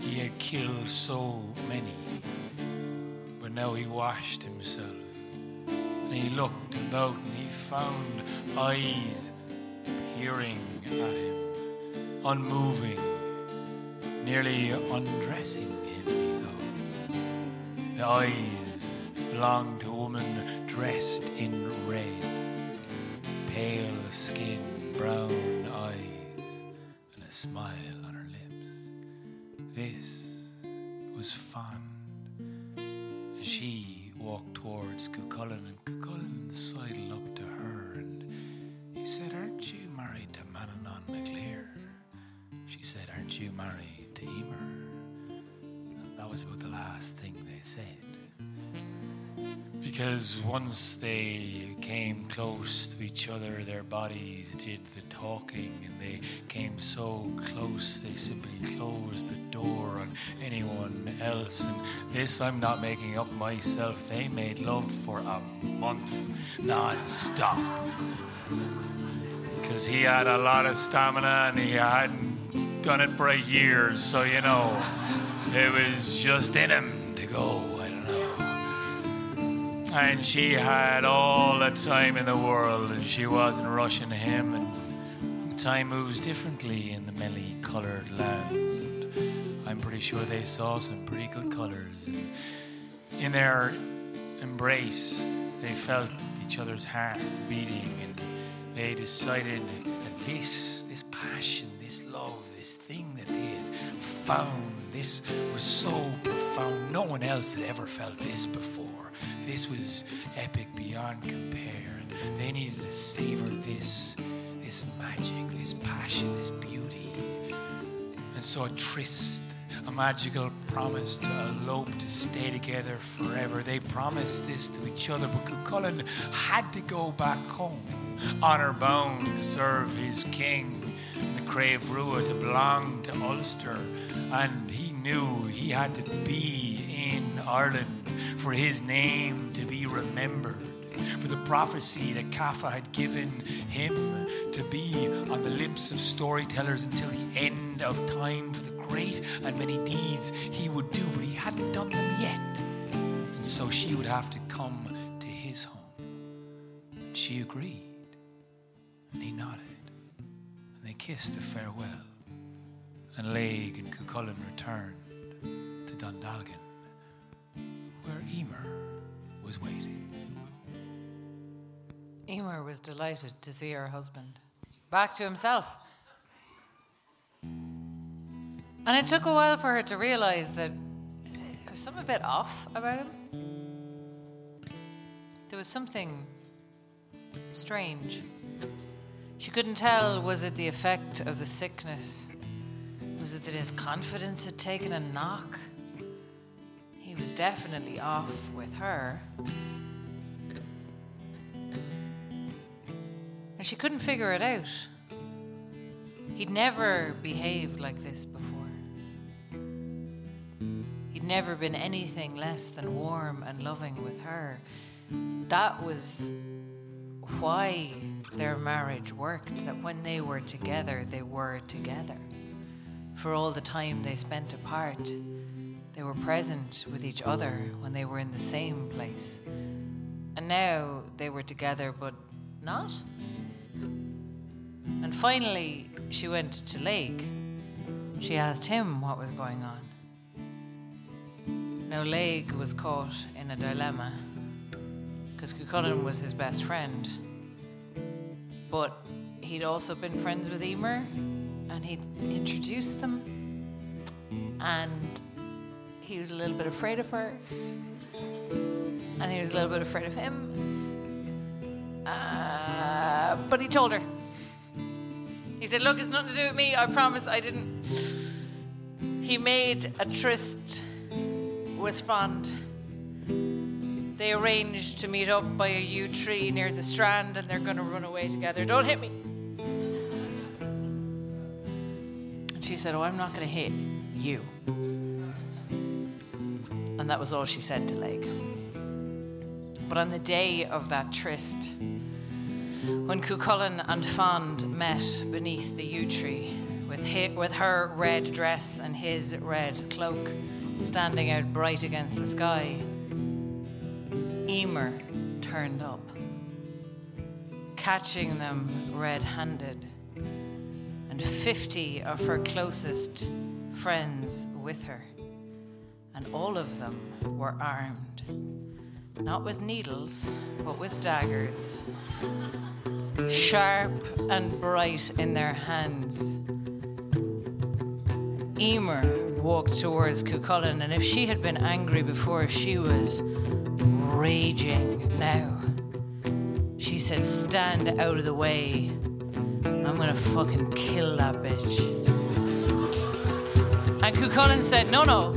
he had killed so many. But now he washed himself And he looked about and he found eyes peering at him, unmoving, nearly undressing eyes belonged to a woman dressed in red, pale skin, brown eyes, and a smile on her lips. This was Fand. And she walked towards Cuchulainn, and Cuchulainn sidled up to her, and he said, Aren't you married to Manannán mac Lir? She said, Aren't you married to Emer? That was about the last thing they said. Because once they came close to each other, their bodies did the talking, and they came so close they simply closed the door on anyone else. And this I'm not making up myself. They made love for a month non stop. Because he had a lot of stamina and he hadn't done it for a year, so you know, it was just in him to go. I don't know. And she had all the time in the world, and she wasn't rushing him. And time moves differently in the many colored lands. And I'm pretty sure they saw some pretty good colors. And in their embrace, they felt each other's heart beating, and they decided that this, this passion, this love, this thing that they had found, this was so profound. No one else had ever felt this before. This was epic beyond compare. They needed to savor this, this magic, this passion, this beauty. And so a tryst, a magical promise to elope, to stay together forever. They promised this to each other, but Cuchulainn had to go back home, honor bound to serve his king, the Craobh Rua, to belong to Ulster. And he knew he had to be in Ireland for his name to be remembered for the prophecy that Cathbad had given him to be on the lips of storytellers until the end of time for the great and many deeds he would do, but he hadn't done them yet. And so she would have to come to his home. And she agreed. And he nodded. And they kissed a farewell. And Laeg and Cuchulainn returned to Dundalgan, where Emer was waiting. Emer was delighted to see her husband back to himself. And it took a while for her to realize that there was something a bit off about him. There was something strange. She couldn't tell was it the effect of the sickness? Was it that his confidence had taken a knock? He was definitely off with her. And she couldn't figure it out. He'd never behaved like this before. He'd never been anything less than warm and loving with her. That was why their marriage worked, that when they were together, they were together. For all the time they spent apart, they were present with each other when they were in the same place. And now they were together, but not. And finally, she went to Laeg. She asked him what was going on. Now, Laeg was caught in a dilemma because Cuchulainn was his best friend. But he'd also been friends with Emer and he'd introduced them. And he was a little bit afraid of her. And he was a little bit afraid of him. Uh, but he told her. He said, Look, it's nothing to do with me. I promise I didn't. He made a tryst with Fand. They arranged to meet up by a yew tree near the strand and they're going to run away together. Don't hit me. She said, Oh, I'm not going to hit you. And that was all she said to Laeg. But on the day of that tryst, when Cuchulainn and Fand met beneath the yew tree, with, hi- with her red dress and his red cloak standing out bright against the sky, Emer turned turned up, catching them red handed, and 50 of her closest friends with her. And all of them were armed, not with needles, but with daggers, sharp and bright in their hands. Emer walked towards Cuchulainn, and if she had been angry before, she was raging now. She said, Stand out of the way. I'm gonna fucking kill that bitch. And Cuchulainn said, No, no,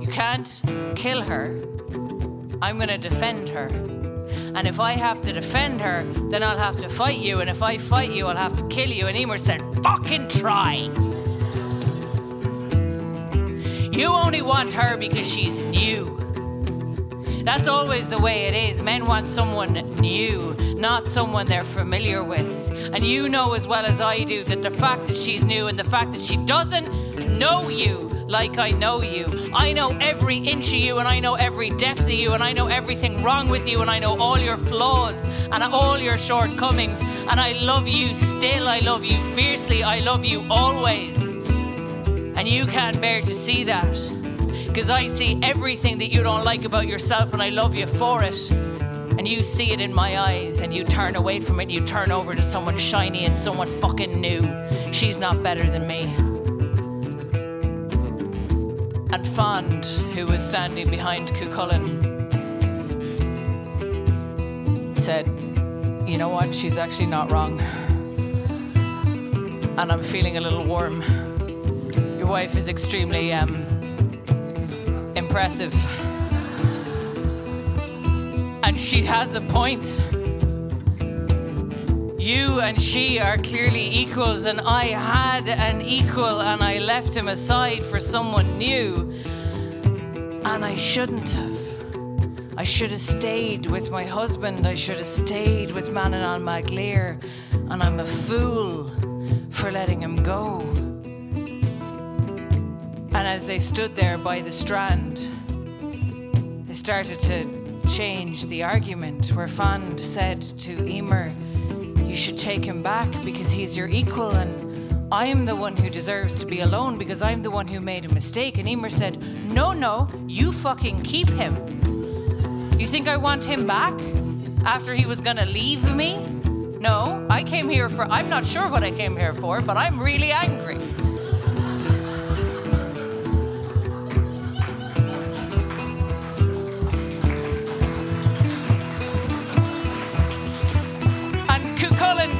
you can't kill her. I'm gonna defend her. And if I have to defend her, then I'll have to fight you. And if I fight you, I'll have to kill you. And Emer said, Fucking try. You only want her because she's new. That's always the way it is. Men want someone new, not someone they're familiar with. And you know as well as I do that the fact that she's new and the fact that she doesn't know you like I know you. I know every inch of you and I know every depth of you and I know everything wrong with you and I know all your flaws and all your shortcomings. And I love you still. I love you fiercely. I love you always. And you can't bear to see that. Because I see everything that you don't like about yourself and I love you for it. And you see it in my eyes and you turn away from it you turn over to someone shiny and someone fucking new. She's not better than me. And Fand, who was standing behind Cuchulainn, said, You know what? She's actually not wrong. And I'm feeling a little warm. Your wife is extremely um, impressive. And she has a point. You and she are clearly equals, and I had an equal, and I left him aside for someone new. And I shouldn't have. I should have stayed with my husband. I should have stayed with Manannán mac Lir. And I'm a fool for letting him go. And as they stood there by the strand, they started to change the argument where Fand said to Emer, You should take him back because he's your equal, and I'm the one who deserves to be alone because I'm the one who made a mistake. And Emer said, No, no, you fucking keep him. You think I want him back after he was gonna leave me? No, I came here for, I'm not sure what I came here for, but I'm really angry.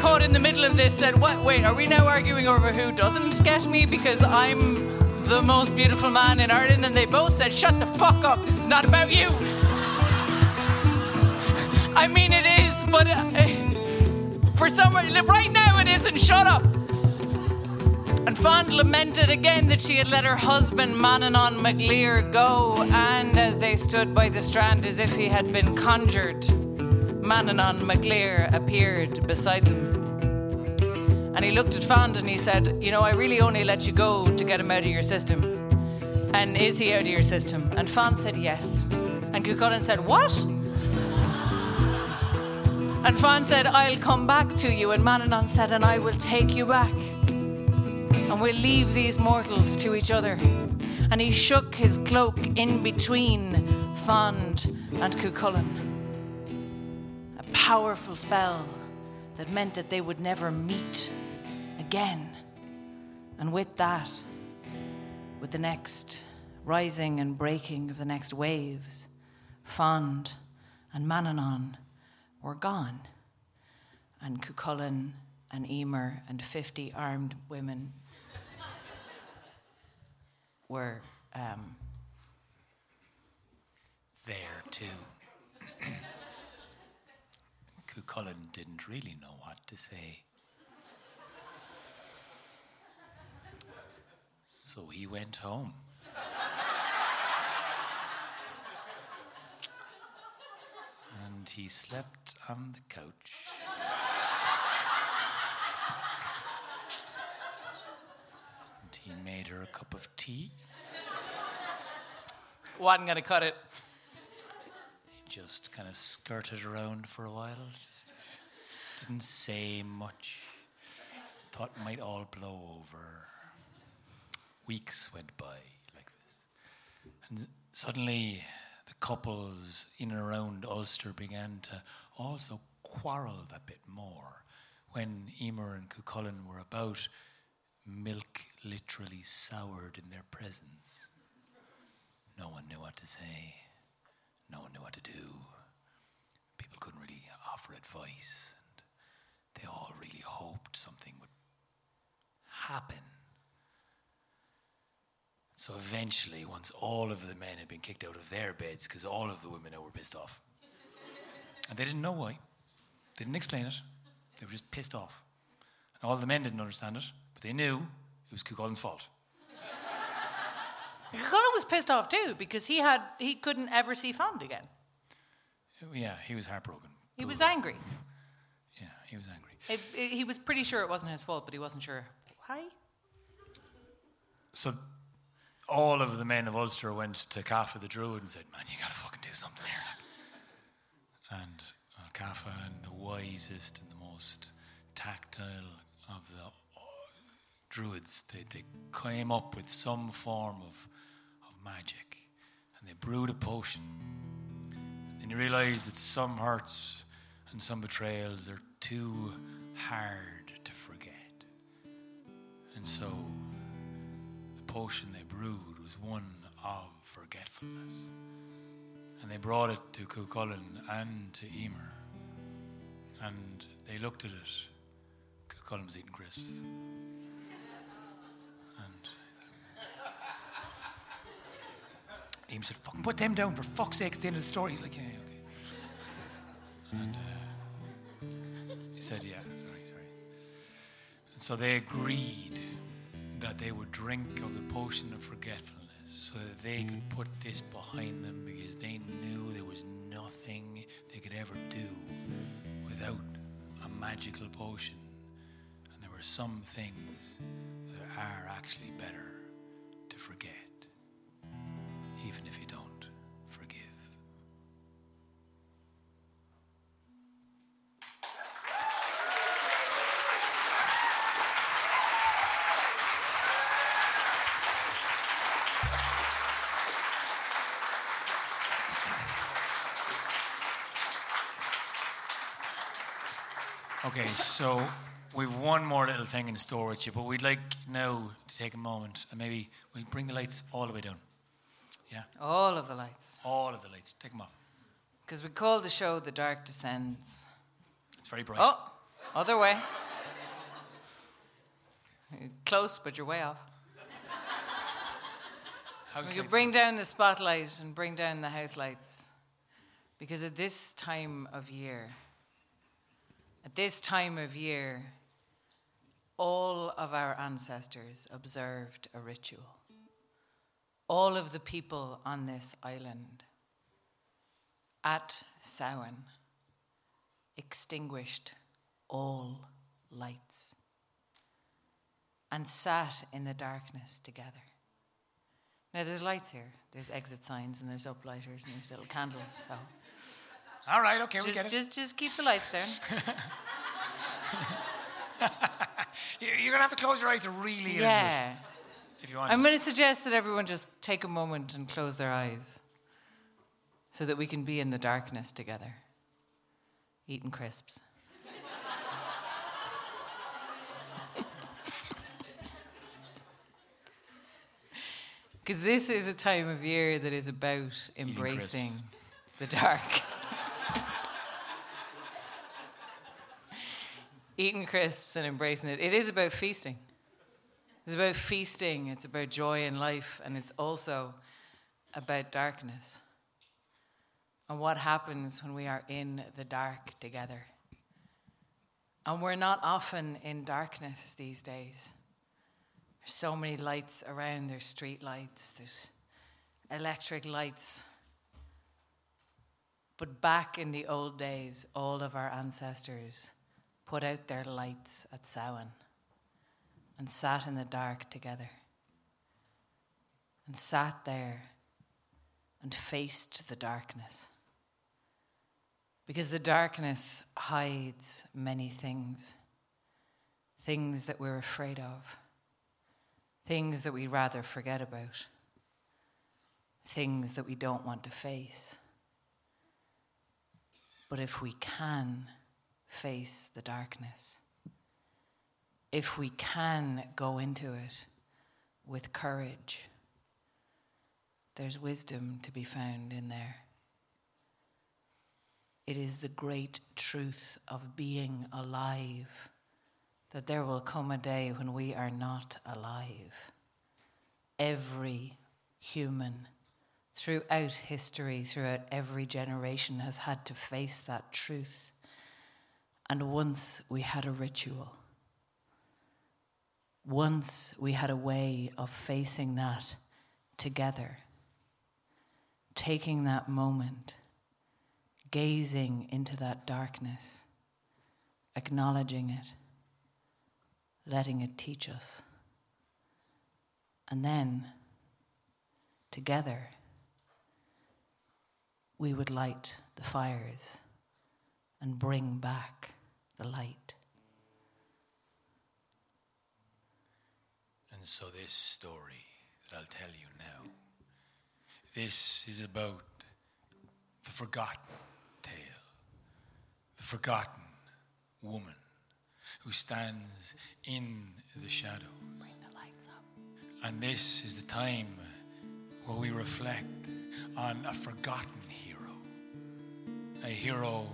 Caught in the middle of this said, What? Wait, are we now arguing over who doesn't get me because I'm the most beautiful man in Ireland? And they both said, Shut the fuck up. This is not about you. I mean, it is, but uh, for some right now it isn't. Shut up. And Fand lamented again that she had let her husband Manannán mac Lir go, and as they stood by the strand as if he had been conjured, Manannán mac Lir appeared beside them. And he looked at Fand and he said, You know, I really only let you go to get him out of your system. And is he out of your system? And Fand said, Yes. And Cuchulainn said, What? And Fand said, I'll come back to you. And Manannán said, And I will take you back. And we'll leave these mortals to each other. And he shook his cloak in between Fand and Cuchulainn. A powerful spell that meant that they would never meet again. And with that, with the next rising and breaking of the next waves, Fand and Manannán were gone. And Cuchulainn and Emer and 50 armed women were um, there too. Cuchulainn didn't really know what to say. So he went home. and he slept on the couch. and he made her a cup of tea. Wasn't going to cut it. He just kind of skirted around for a while. Just didn't say much. Thought it might all blow over. Weeks went by like this. And suddenly, the couples in and around Ulster began to also quarrel a bit more when Emer and Cuchulainn were about. Milk literally soured in their presence. No one knew what to say. No one knew what to do. People couldn't really offer advice. And they all really hoped something would happen. So eventually, once all of the men had been kicked out of their beds, because all of the women now were pissed off, and they didn't know why, they didn't explain it, they were just pissed off. And all the men didn't understand it, but they knew it was Cuchulainn's fault. Cuchulainn was pissed off too because he had he couldn't ever see Fand again. Yeah, he was heartbroken. He was angry. Yeah, he was angry. It, it, he was pretty sure it wasn't his fault, but he wasn't sure why. So all of the men of Ulster went to Cathbad the Druid and said, Man, you gotta fucking do something here. And uh, Cathbad, and the wisest and the most tactile of the uh, Druids, they, they came up with some form of, of magic. And they brewed a potion. And you realize that some hurts and some betrayals are too hard to forget. And so potion they brewed was one of forgetfulness. And they brought it to Cuchulainn and to Emer. And they looked at it. Cuchulainn was eating crisps. And Emer said, fucking put them down for fuck's sake, it's the end of the story. He's like, yeah, okay. And uh, he said, yeah, sorry, sorry. And so they agreed they would drink of the potion of forgetfulness so that they could put this behind them because they knew there was nothing they could ever do without a magical potion. And there were some things that are actually better to forget, even if you don't Okay, so we've one more little thing in store with you, but we'd like now to take a moment and maybe we'll bring the lights all the way down. Yeah, All of the lights. all of the lights. Take them off. Because we call the show The Dark Descends. It's very bright. Oh, other way. Close, but you're way off. House We could bring down the spotlight and bring down the house lights. Because at this time of year, at this time of year, all of our ancestors observed a ritual. All of the people on this island at Samhain extinguished all lights and sat in the darkness together. Now, there's lights here. There's exit signs and there's uplighters and there's little candles. So All right, okay, we get just, it. just, just keep the lights down. You- You're going to have to close your eyes to really get into it yeah. if you want I'm to. to suggest that everyone just take a moment and close their eyes so that we can be in the darkness together, eating crisps. Because this is a time of year that is about embracing the dark. Eating crisps and embracing it. It is about feasting. It's about feasting, it's about joy in life, and it's also about darkness. And what happens when we are in the dark together. And we're not often in darkness these days. There's so many lights around. There's street lights, there's electric lights. But back in the old days, all of our ancestors put out their lights at Samhain and sat in the dark together. And sat there and faced the darkness Because the darkness hides many things, things that we're afraid of, things that we'd rather forget about, things that we don't want to face. But if we can face the darkness, if we can go into it with courage, there's wisdom to be found in there. It is the great truth of being alive that there will come a day when we are not alive. Every human throughout history, throughout every generation, has had to face that truth. And once we had a ritual. Once we had a way of facing that together, taking that moment, gazing into that darkness, acknowledging it, letting it teach us. And then, together, we would light the fires and bring back the light. And so, this story that I'll tell you now, this is about the forgotten tale, the forgotten woman who stands in the shadow. Bring the lights up. And this is the time where we reflect on a forgotten hero, a hero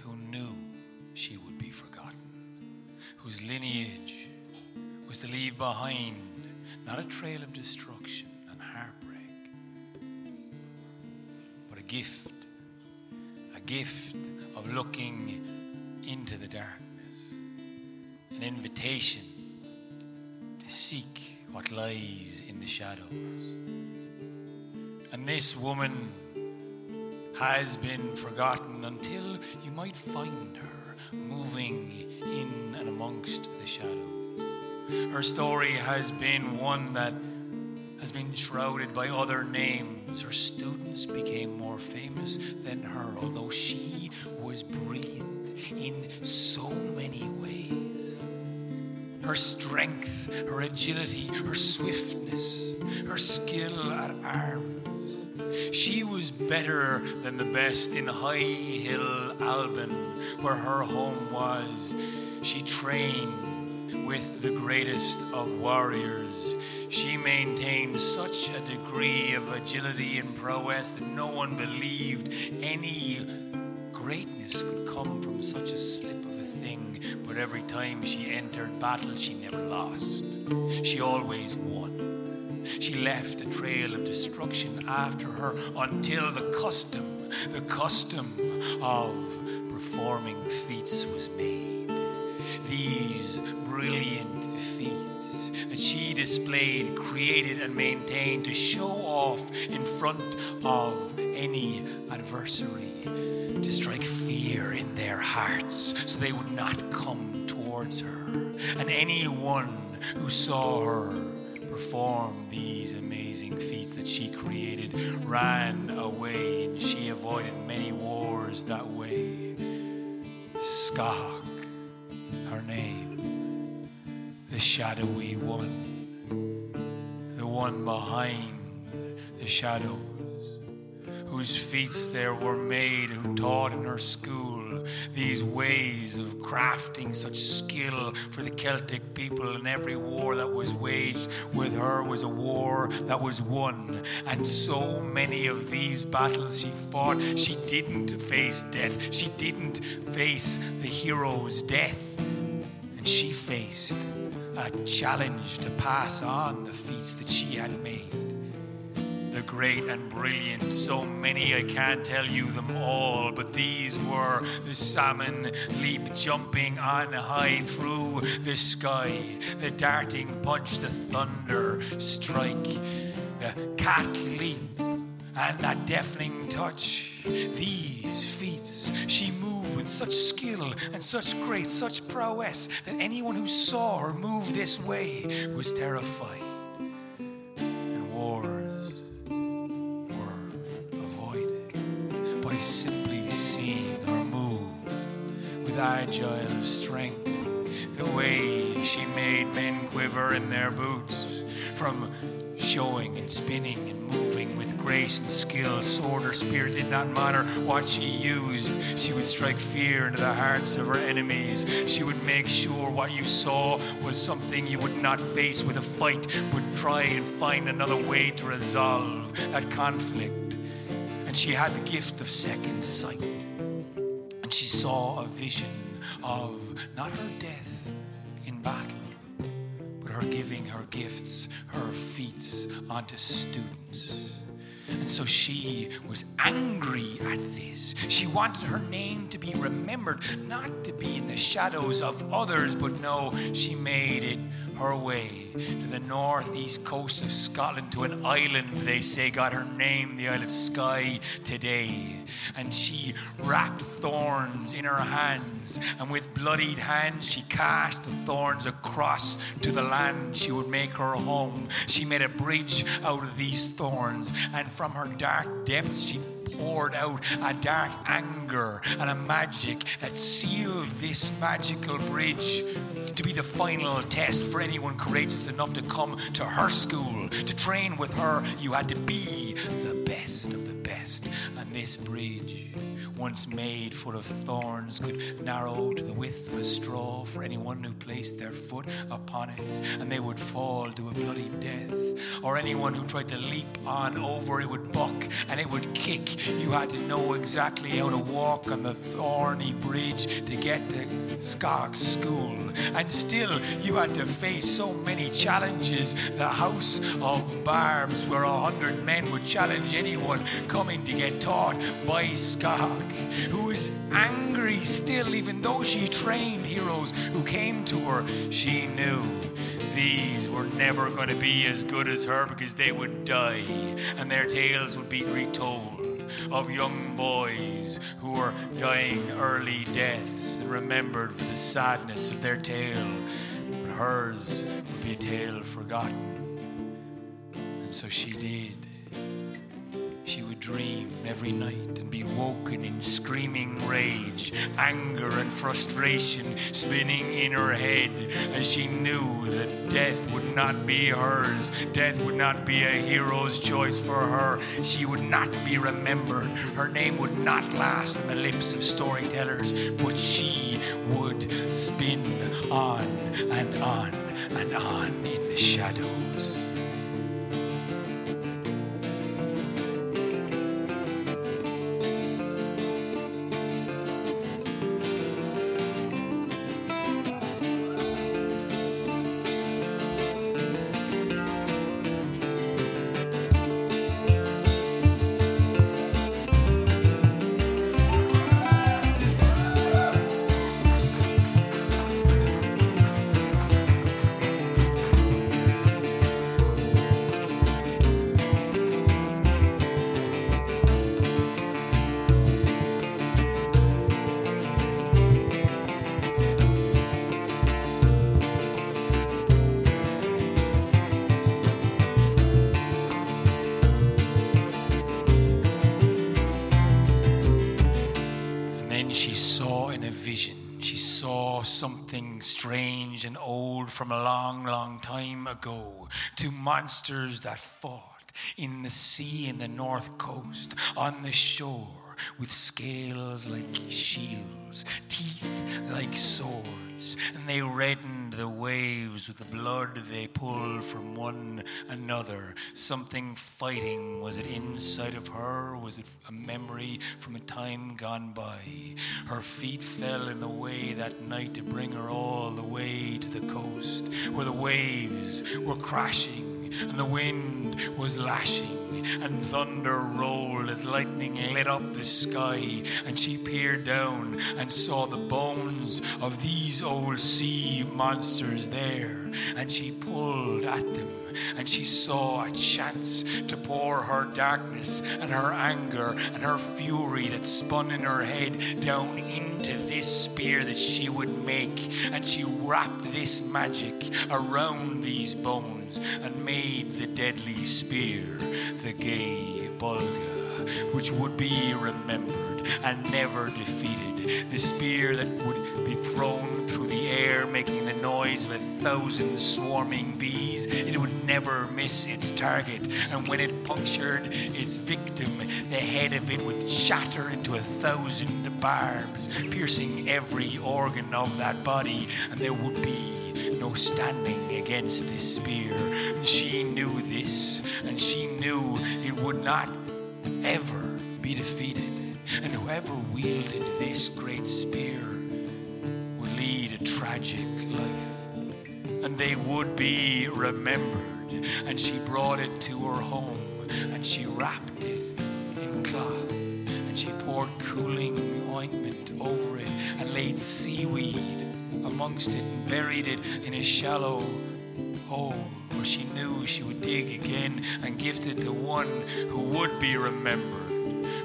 who knew she would be forgotten, whose lineage was to leave behind not a trail of destruction and heartbreak, but a gift, a gift of looking into the darkness, an invitation to seek what lies in the shadows. And this woman has been forgotten until you might find her moving in and amongst the shadows. Her story has been one that has been shrouded by other names. Her students became more famous than her, although she was brilliant in so many ways. Her strength, her agility, her swiftness, her skill at arms. She was better than the best in High Hill, Alban, where her home was. She trained with the greatest of warriors. She maintained such a degree of agility and prowess that no one believed any greatness could come from such a slip of a thing. But every time she entered battle, she never lost. She always won. She left a trail of destruction after her until the custom, the custom of performing feats was made. These brilliant feats that she displayed, created, and maintained to show off in front of any adversary, to strike fear in their hearts so they would not come towards her. And anyone who saw her perform these amazing feats that she created ran away, and she avoided many wars that way. Skak, her name, the shadowy woman, the one behind the shadows, whose feats there were made, who taught in her school these ways of crafting such skill for the Celtic people, and every war that was waged with her was a war that was won. And so many of these battles she fought, she didn't face death, she didn't face the hero's death, and she faced a challenge to pass on the feats that she had made. The great and brilliant, so many I can't tell you them all, but these were the salmon leap jumping on high through the sky, the darting punch, the thunder strike, the cat leap, and that deafening touch. These feats she moved with such skill and such grace, such prowess, that anyone who saw her move this way was terrified. simply see her move with eye of strength, the way she made men quiver in their boots from showing and spinning and moving with grace and skill. Sword or spear did not matter what she used. She would strike fear into the hearts of her enemies. She would make sure what you saw was something you would not face with a fight, but try and find another way to resolve that conflict and she had the gift of second sight. And she saw a vision of not her death in battle but her giving her gifts, her feats onto students. And so she was angry at this. She wanted her name to be remembered, not to be in the shadows of others, but no, she made it her way to the northeast coast of Scotland to an island they say got her name, the Isle of Skye, today. And she wrapped thorns in her hands, and with bloodied hands she cast the thorns across to the land she would make her home. She made a bridge out of these thorns, and from her dark depths she poured out a dark anger and a magic that sealed this magical bridge to be the final test for anyone courageous enough to come to her school. To train with her, you had to be the best of the best. And this bridge once made full of thorns, could narrow to the width of a straw for anyone who placed their foot upon it, and they would fall to a bloody death. Or anyone who tried to leap on over it would buck and it would kick. You had to know exactly how to walk on the thorny bridge to get to Skagh School. And still, you had to face so many challenges. The house of barbs, where a hundred men would challenge anyone coming to get taught by Skagh who was angry still, even though she trained heroes who came to her. She knew these were never going to be as good as her because they would die and their tales would be retold of young boys who were dying early deaths and remembered for the sadness of their tale. But hers would be a tale forgotten. And so she did dream every night and be woken in screaming rage, anger, and frustration spinning in her head as she knew that death would not be hers. Death would not be a hero's choice for her. She would not be remembered. Her name would not last on the lips of storytellers, but she would spin on and on and on in the shadows. Ago. Two monsters that fought in the sea in the north coast, on the shore, with scales like shields, teeth like swords, and they reddened the waves with the blood they pulled from one another. Something fighting. Was it inside of her? Was it a memory from a time gone by? Her feet fell in the way that night to bring her all the way to the coast, where the waves were crashing and the wind was lashing and thunder rolled as lightning lit up the sky. And she peered down and saw the bones of these old sea monsters there. And she pulled at them and she saw a chance to pour her darkness and her anger and her fury that spun in her head down into this spear that she would make. And she wrapped this magic around these bones and made the deadly spear, the Gae Bolga which would be remembered and never defeated. The spear that would be thrown air, making the noise of a thousand swarming bees. It would never miss its target, and when it punctured its victim, the head of it would shatter into a thousand barbs, piercing every organ of that body, and there would be no standing against this spear. And she knew this, and she knew it would not ever be defeated. And whoever wielded this great spear lead a tragic life. And they would be remembered. And she brought it to her home, and she wrapped it in cloth, and she poured cooling ointment over it, and laid seaweed amongst it, and buried it in a shallow hole. Where she knew she would dig again. And gift it to one who would be remembered.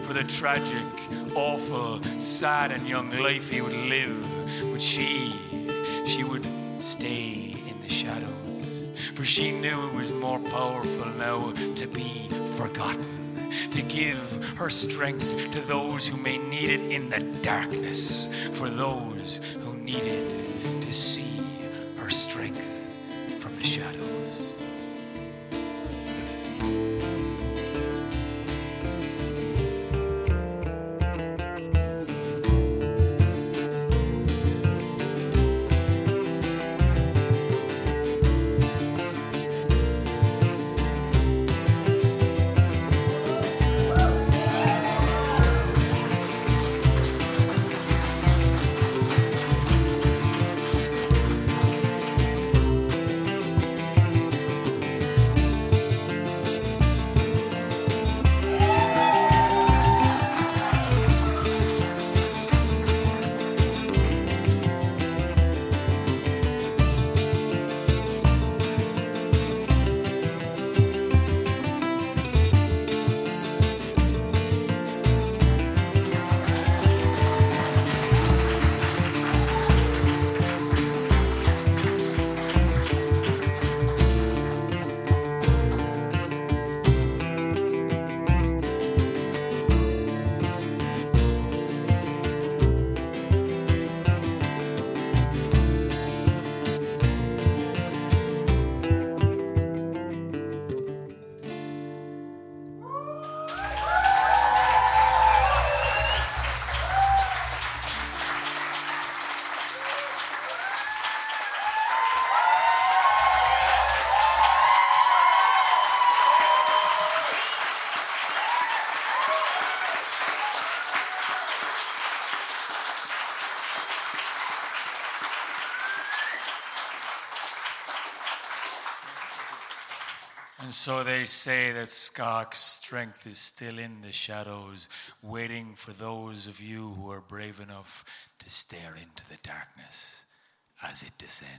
For the tragic, awful, sad, and young life he would live. But she, she would stay in the shadows, for she knew it was more powerful now to be forgotten, to give her strength to those who may need it in the darkness, for those who needed to see her strength from the shadows. So they say that Skag's strength is still in the shadows, waiting for those of you who are brave enough to stare into the darkness as it descends.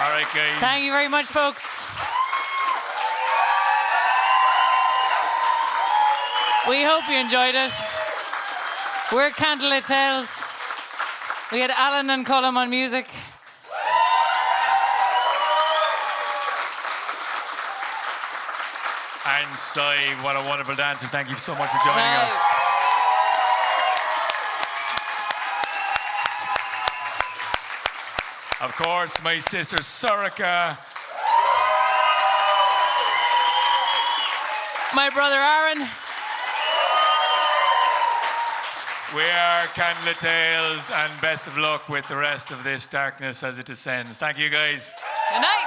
All right, guys. Thank you very much, folks. We hope you enjoyed it. We're Candlelit Tales. We had Alan and Colum on music. And Sai, what a wonderful dancer. Thank you so much for joining us. Of course, my sister Sorika. My brother Aaron. We are Candlelit Tales, and best of luck with the rest of this darkness as it descends. Thank you, guys. Good night.